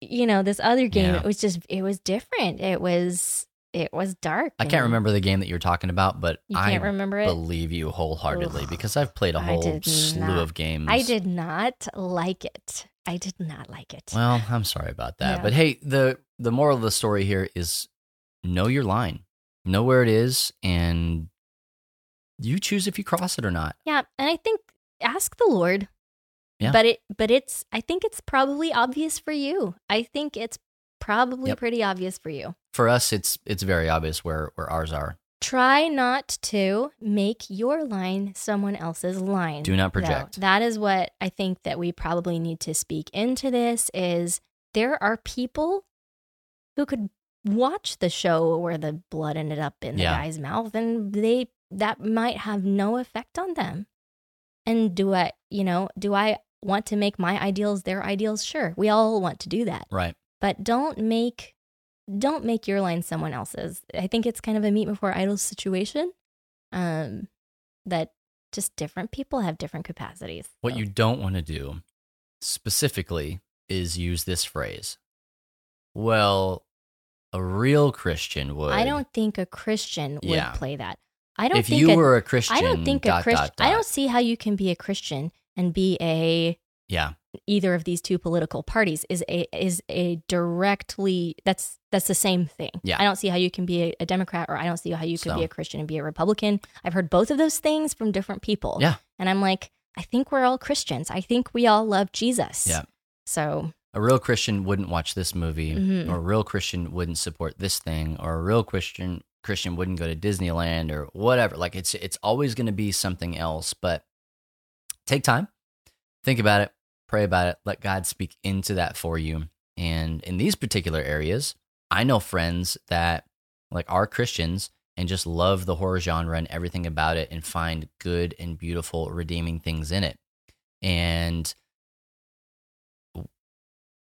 you know this other game Yeah. it was just it was different it was it was dark I can't remember the game that you're talking about, but You I can't remember it? believe you wholeheartedly because I've played a whole slew not- of games. i did not like it i did not like it Well, I'm sorry about that. Yeah. But hey, the the moral of the story here is know your line. Know where it is and you choose if you cross it or not. yeah and i think ask the lord Yeah. but it but it's i think it's probably obvious for you i think it's probably Yep. pretty obvious for you For us it's it's very obvious where where ours are. try not to make your line someone else's line Do not project. that is what i think that we probably need to speak into this is there are people who could watch the show where the blood ended up in the Yeah. guy's mouth and they that might have no effect on them and do i you know do i want to make my ideals their ideals sure we all want to do that Right. But don't make don't make your line someone else's. I think it's kind of a meet before idols situation. Um, that just different people have different capacities. What you don't want to do specifically is use this phrase. Well, a real Christian would. I don't think a Christian would Yeah. play that. I don't if think you a, were a Christian, I don't think dot, a Christian. I don't see how you can be a Christian and be a Yeah. either of these two political parties is a is a directly that's that's the same thing. Yeah. I don't see how you can be a, a Democrat or I don't see how you could So- be a Christian and be a Republican. I've heard both of those things from different people. Yeah. And I'm like, I think we're all Christians. I think we all love Jesus. Yeah. So a real Christian wouldn't watch this movie, Mhm. or a real Christian wouldn't support this thing, or a real Christian Christian wouldn't go to Disneyland or whatever. Like it's it's always going to be something else. But take time, think about it, pray about it, let God speak into that for you. And in these particular areas, I know friends that like are Christians and just love the horror genre and everything about it and find good and beautiful redeeming things in it. And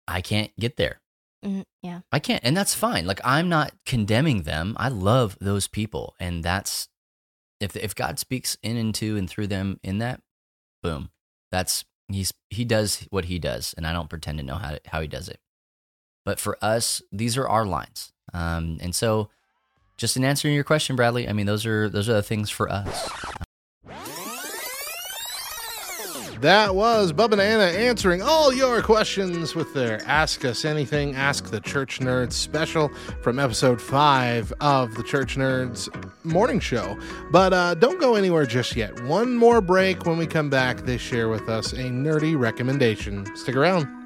I can't get there. mm, yeah. I can't, and that's fine. Like I'm not condemning them. I love those people, and that's if if God speaks in and to and through them in that, boom, that's he's he does what he does, and I don't pretend to know how to, how he does it. But for us, these are our lines, um, and so just in answering your question, Bradley, I mean, those are those are the things for us. That was Bub and Anna answering all your questions with their Ask Us Anything, Ask the Church Nerds special from episode 5 of the Church Nerds morning show. But uh, don't go anywhere just yet. One more break. When we come back, they share with us a nerdy recommendation. Stick around.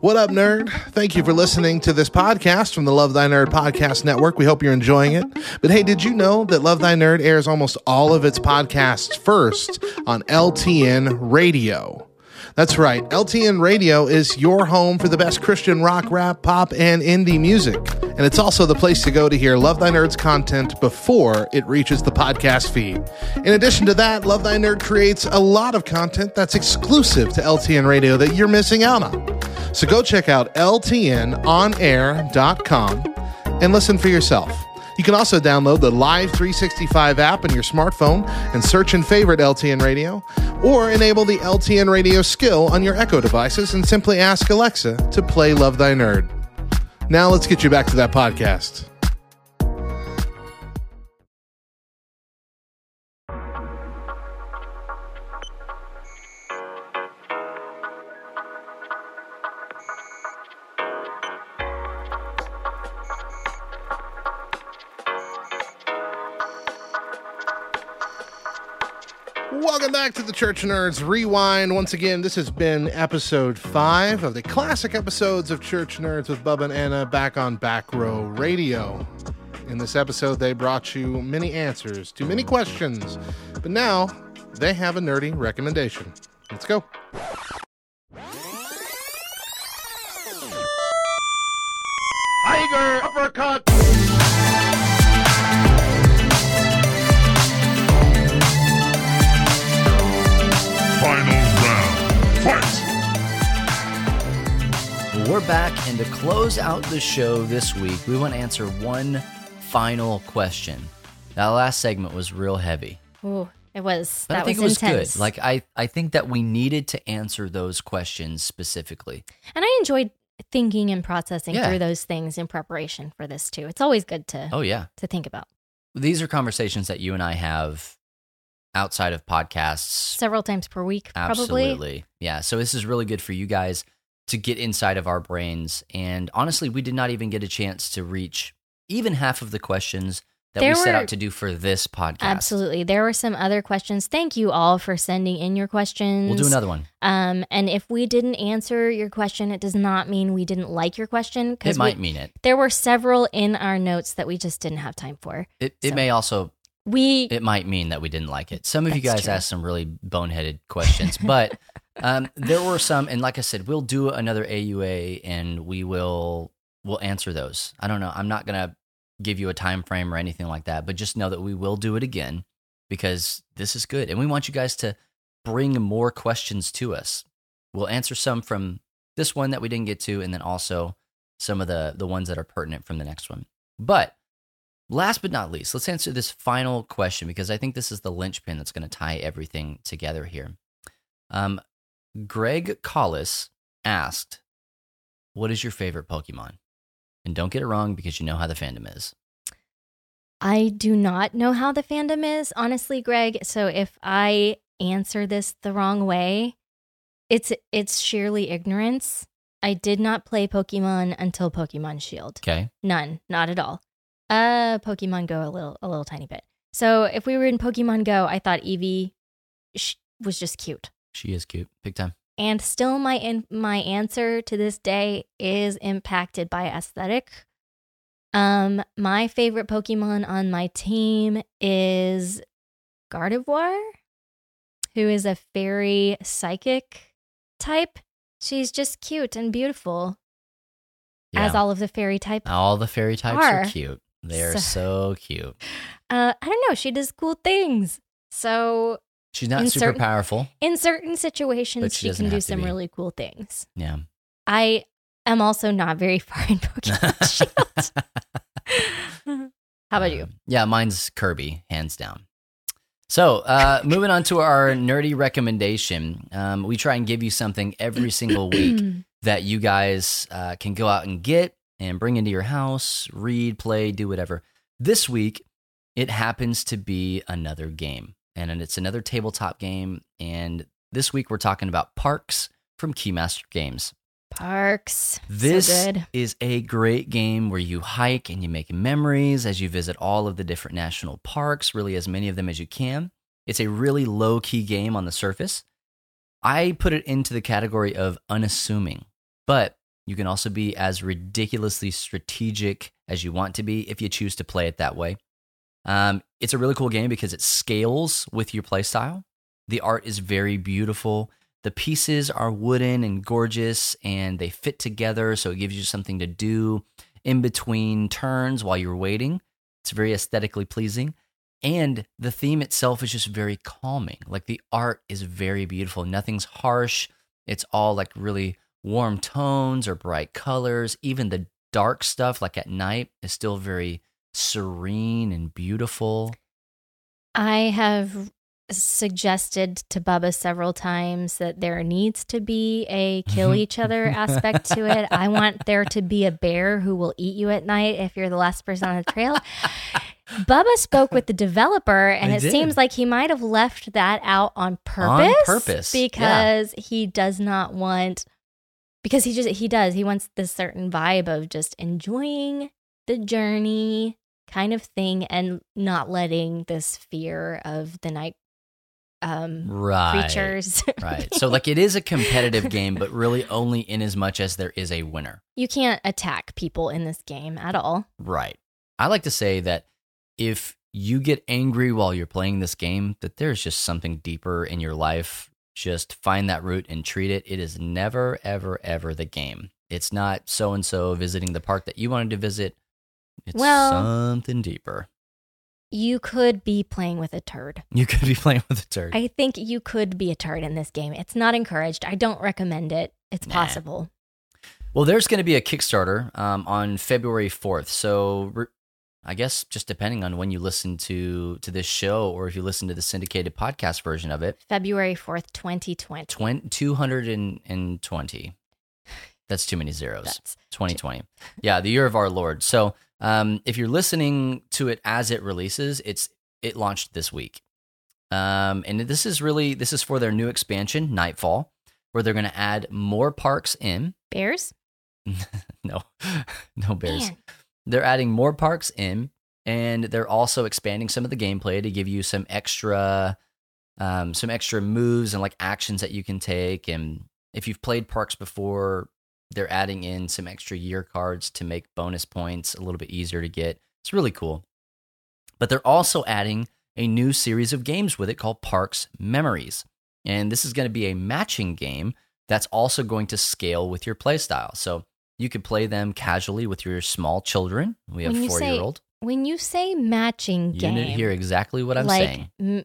What up, nerd? Thank you for listening to this podcast from the Love Thy Nerd Podcast Network. We hope you're enjoying it. But hey, did you know that Love Thy Nerd airs almost all of its podcasts first on LTN Radio? That's right, LTN Radio is your home for the best Christian rock, rap, pop, and indie music. And it's also the place to go to hear Love Thy Nerd's content before it reaches the podcast feed. In addition to that, Love Thy Nerd creates a lot of content that's exclusive to LTN Radio that you're missing out on. So go check out ltnonair.com and listen for yourself. You can also download the Live 365 app on your smartphone and search and favorite LTN Radio, or enable the LTN Radio skill on your Echo devices and simply ask Alexa to play Love Thy Nerd. Now let's get you back to that podcast. Back to the Church Nerds Rewind. Once again, this has been episode five of the classic episodes of Church Nerds with Bubba and Anna back on Back Row Radio. In this episode, they brought you many answers to many questions, but now they have a nerdy recommendation. Let's go. Tiger uppercut. We're back, and to close out the show this week, we want to answer one final question. That last segment was real heavy. Ooh, it was. But that I think was it was intense. good. Like I, I think that we needed to answer those questions specifically. and I enjoyed thinking and processing Yeah. through those things in preparation for this too. It's always good to Oh yeah. to think about These are conversations that you and I have outside of podcasts. several times per week, probably. Absolutely. Yeah. So this is really good for you guys to get inside of our brains. And honestly, we did not even get a chance to reach even half of the questions that There we set were- out to do for this podcast. Absolutely. There were some other questions. Thank you all for sending in your questions. We'll do another one. Um, and if we didn't answer your question, it does not mean we didn't like your question. It we- might mean it. there were several in our notes that we just didn't have time for. It, it So- may also We it might mean that we didn't like it. Some of you guys true. asked some really boneheaded questions, [LAUGHS] but um, there were some, and like I said, we'll do another AUA and we will we'll answer those. I don't know. I'm not gonna give you a time frame or anything like that, but just know that we will do it again because this is good, and we want you guys to bring more questions to us. We'll answer some from this one that we didn't get to, and then also some of the the ones that are pertinent from the next one. But last but not least, let's answer this final question because I think this is the linchpin that's going to tie everything together here. Um, Greg Collis asked, "What is your favorite Pokemon?" And don't get it wrong because you know how the fandom is. I do not know how the fandom is, honestly, Greg. So if I answer this the wrong way, it's it's sheerly ignorance. I did not play Pokemon until Pokemon Shield. Okay, None, not at all. Uh, Pokemon Go a little, a little tiny bit. So if we were in Pokemon Go, I thought Eevee sh- was just cute. She is cute, big time. And still, my in- my answer to this day is impacted by aesthetic. Um, my favorite Pokemon on my team is Gardevoir, who is a fairy psychic type. She's just cute and beautiful, as Yeah. all of the fairy type. All the fairy types are, are. cute. They are So- so cute. [LAUGHS] Uh, I don't know. She does cool things. So She's not In super certain- powerful. in certain situations, she she, can do some really cool things. Yeah. I am also not very [LAUGHS] far in Pokemon [LAUGHS] Shield. How about you? Um, Yeah, mine's Kirby, hands down. So, uh, moving on to our nerdy recommendation, um, we try and give you something every single week [CLEARS THROAT] that you guys uh, can go out and get and bring into your house, read, play, do whatever. This week, it happens to be another game, and it's another tabletop game. And this week, we're talking about Parks from Keymaster Games. Parks. This so is a great game where you hike and you make memories as you visit all of the different national parks, really as many of them as you can. It's a really low key game on the surface. I put it into the category of unassuming, but you can also be as ridiculously strategic as you want to be if you choose to play it that way. Um, it's a really cool game because it scales with your playstyle. The art is very beautiful. The pieces are wooden and gorgeous, and they fit together, so it gives you something to do in between turns while you're waiting. It's very aesthetically pleasing. And the theme itself is just very calming. Like the art is very beautiful. Nothing's harsh. It's all like really warm tones or bright colors. Even the dark stuff, like at night, is still very serene and beautiful. I have suggested to Bubba several times that there needs to be a kill each [LAUGHS] other aspect to it. I want there to be a bear who will eat you at night if you're the last person on the trail. Bubba spoke with the developer, and I it did. seems like he might have left that out on purpose. purpose, yeah. because he does not want. Because he just he does he wants this certain vibe of just enjoying the journey kind of thing and not letting this fear of the night um Right. creatures [LAUGHS] Right. So, like, it is a competitive game, but really only in as much as there is a winner. you can't attack people in this game at all. Right. I like to say that if you get angry while you're playing this game, that there's just something deeper in your life. Just find that root and treat it. It is never, ever, ever the game. It's not so and so visiting the park that you wanted to visit. It's Well- something deeper. You could be playing with a turd. You could be [LAUGHS] playing with a turd. I think you could be a turd in this game. It's not encouraged. I don't recommend it. It's Nah. possible. Well, there's going to be a Kickstarter um, on February 4th. So re- I guess just depending on when you listen to to this show or if you listen to the syndicated podcast version of it, February 4th, 2020. 20, 220. That's too many zeros. That's 2020. Yeah, the year of our Lord. So um, if you're listening to it as it releases, it's it launched this week. Um, and this is really this is for their new expansion, Nightfall, where they're going to add more parks in. Bears? [LAUGHS] no, [LAUGHS] no bears. Man. They're adding more parks in, and they're also expanding some of the gameplay to give you some extra, um, some extra moves and like actions that you can take. And if you've played parks before, they're adding in some extra year cards to make bonus points a little bit easier to get. It's really cool. But they're also adding a new series of games with it called Parks Memories. And this is going to be a matching game that's also going to scale with your playstyle. So you could play them casually with your small children. We have four say year old. When you say matching You game, didn't hear exactly what I'm like saying. m-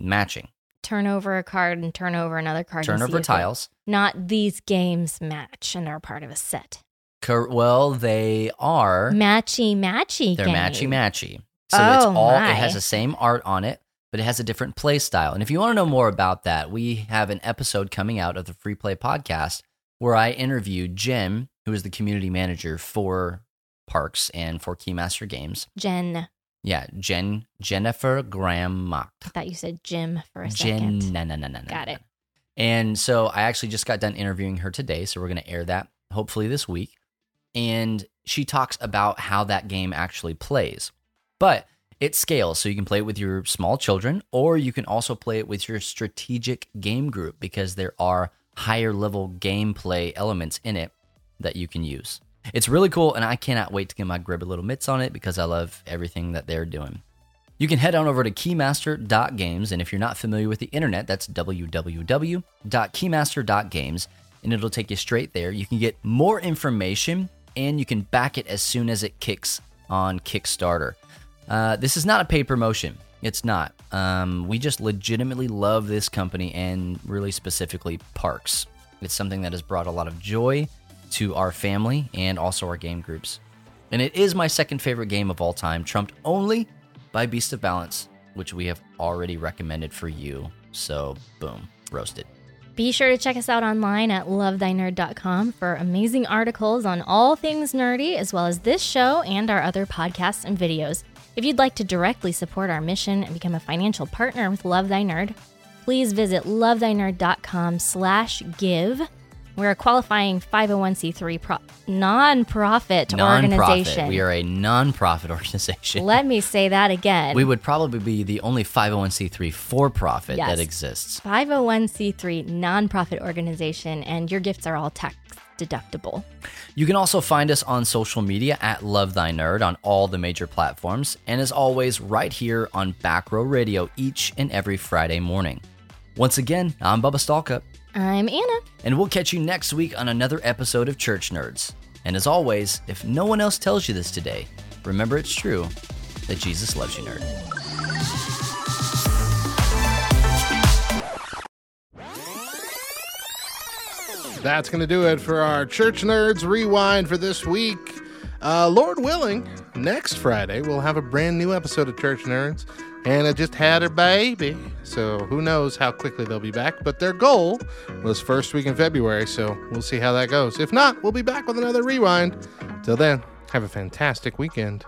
Matching. Turn over a card and turn over another card. Turn over tiles. Not these games match and are part of a set. Cor- well, they are. Matchy matchy. They're game. matchy matchy. So it's Oh, all my. it has the same art on it, but it has a different play style. And if you want to know more about that, we have an episode coming out of the Free Play podcast where I interviewed Jen, who is the community manager for Parks and for Keymaster Games. Jen. Yeah, Jen Jennifer Graham Mock. I thought you said Jim for a Jen second. no no no no no. Got it. And so I actually just got done interviewing her today, so we're going to air that hopefully this week. And she talks about how that game actually plays. But it scales, so you can play it with your small children, or you can also play it with your strategic game group because there are higher level gameplay elements in it that you can use. It's really cool, and I cannot wait to get my grubby little mitts on it because I love everything that they're doing. You can head on over to keymaster.games, and if you're not familiar with the internet, that's www.keymaster.games, and it'll take you straight there. You can get more information, and you can back it as soon as it kicks on Kickstarter. Uh, this is not a paid promotion. It's not. Um, we just legitimately love this company and really specifically parks. It's something that has brought a lot of joy to our family and also our game groups. And it is my second favorite game of all time, trumped only by Beast of Balance which we have already recommended for you. So, boom, roasted. Be sure to check us out online at lovethynerd.com for amazing articles on all things nerdy, as well as this show and our other podcasts and videos. If you'd like to directly support our mission and become a financial partner with Love Thy Nerd, please visit lovethynerd.com slash give. We're a qualifying 501c3 pro- non-profit organization. We are a non-profit [LAUGHS] organization. Let me say that again. we would probably be the only 501c3 for-profit Yes. that exists. 501c3 nonprofit organization, and your gifts are all tax deductible. You can also find us on social media at Love Thy Nerd on all the major platforms, and as always, right here on Back Row Radio each and every Friday morning. Once again, I'm Bubba Stalkup, I'm Anna. and we'll catch you next week on another episode of Church Nerds. And as always, if no one else tells you this today, remember it's true that Jesus loves you, nerd. That's going to do it for our Church Nerds Rewind for this week. Uh, Lord willing, next Friday we'll have a brand new episode of Church Nerds. Anna just had her baby, so who knows how quickly they'll be back. But their goal was first week in February, so we'll see how that goes. If not, we'll be back with another Rewind. Till then, have a fantastic weekend.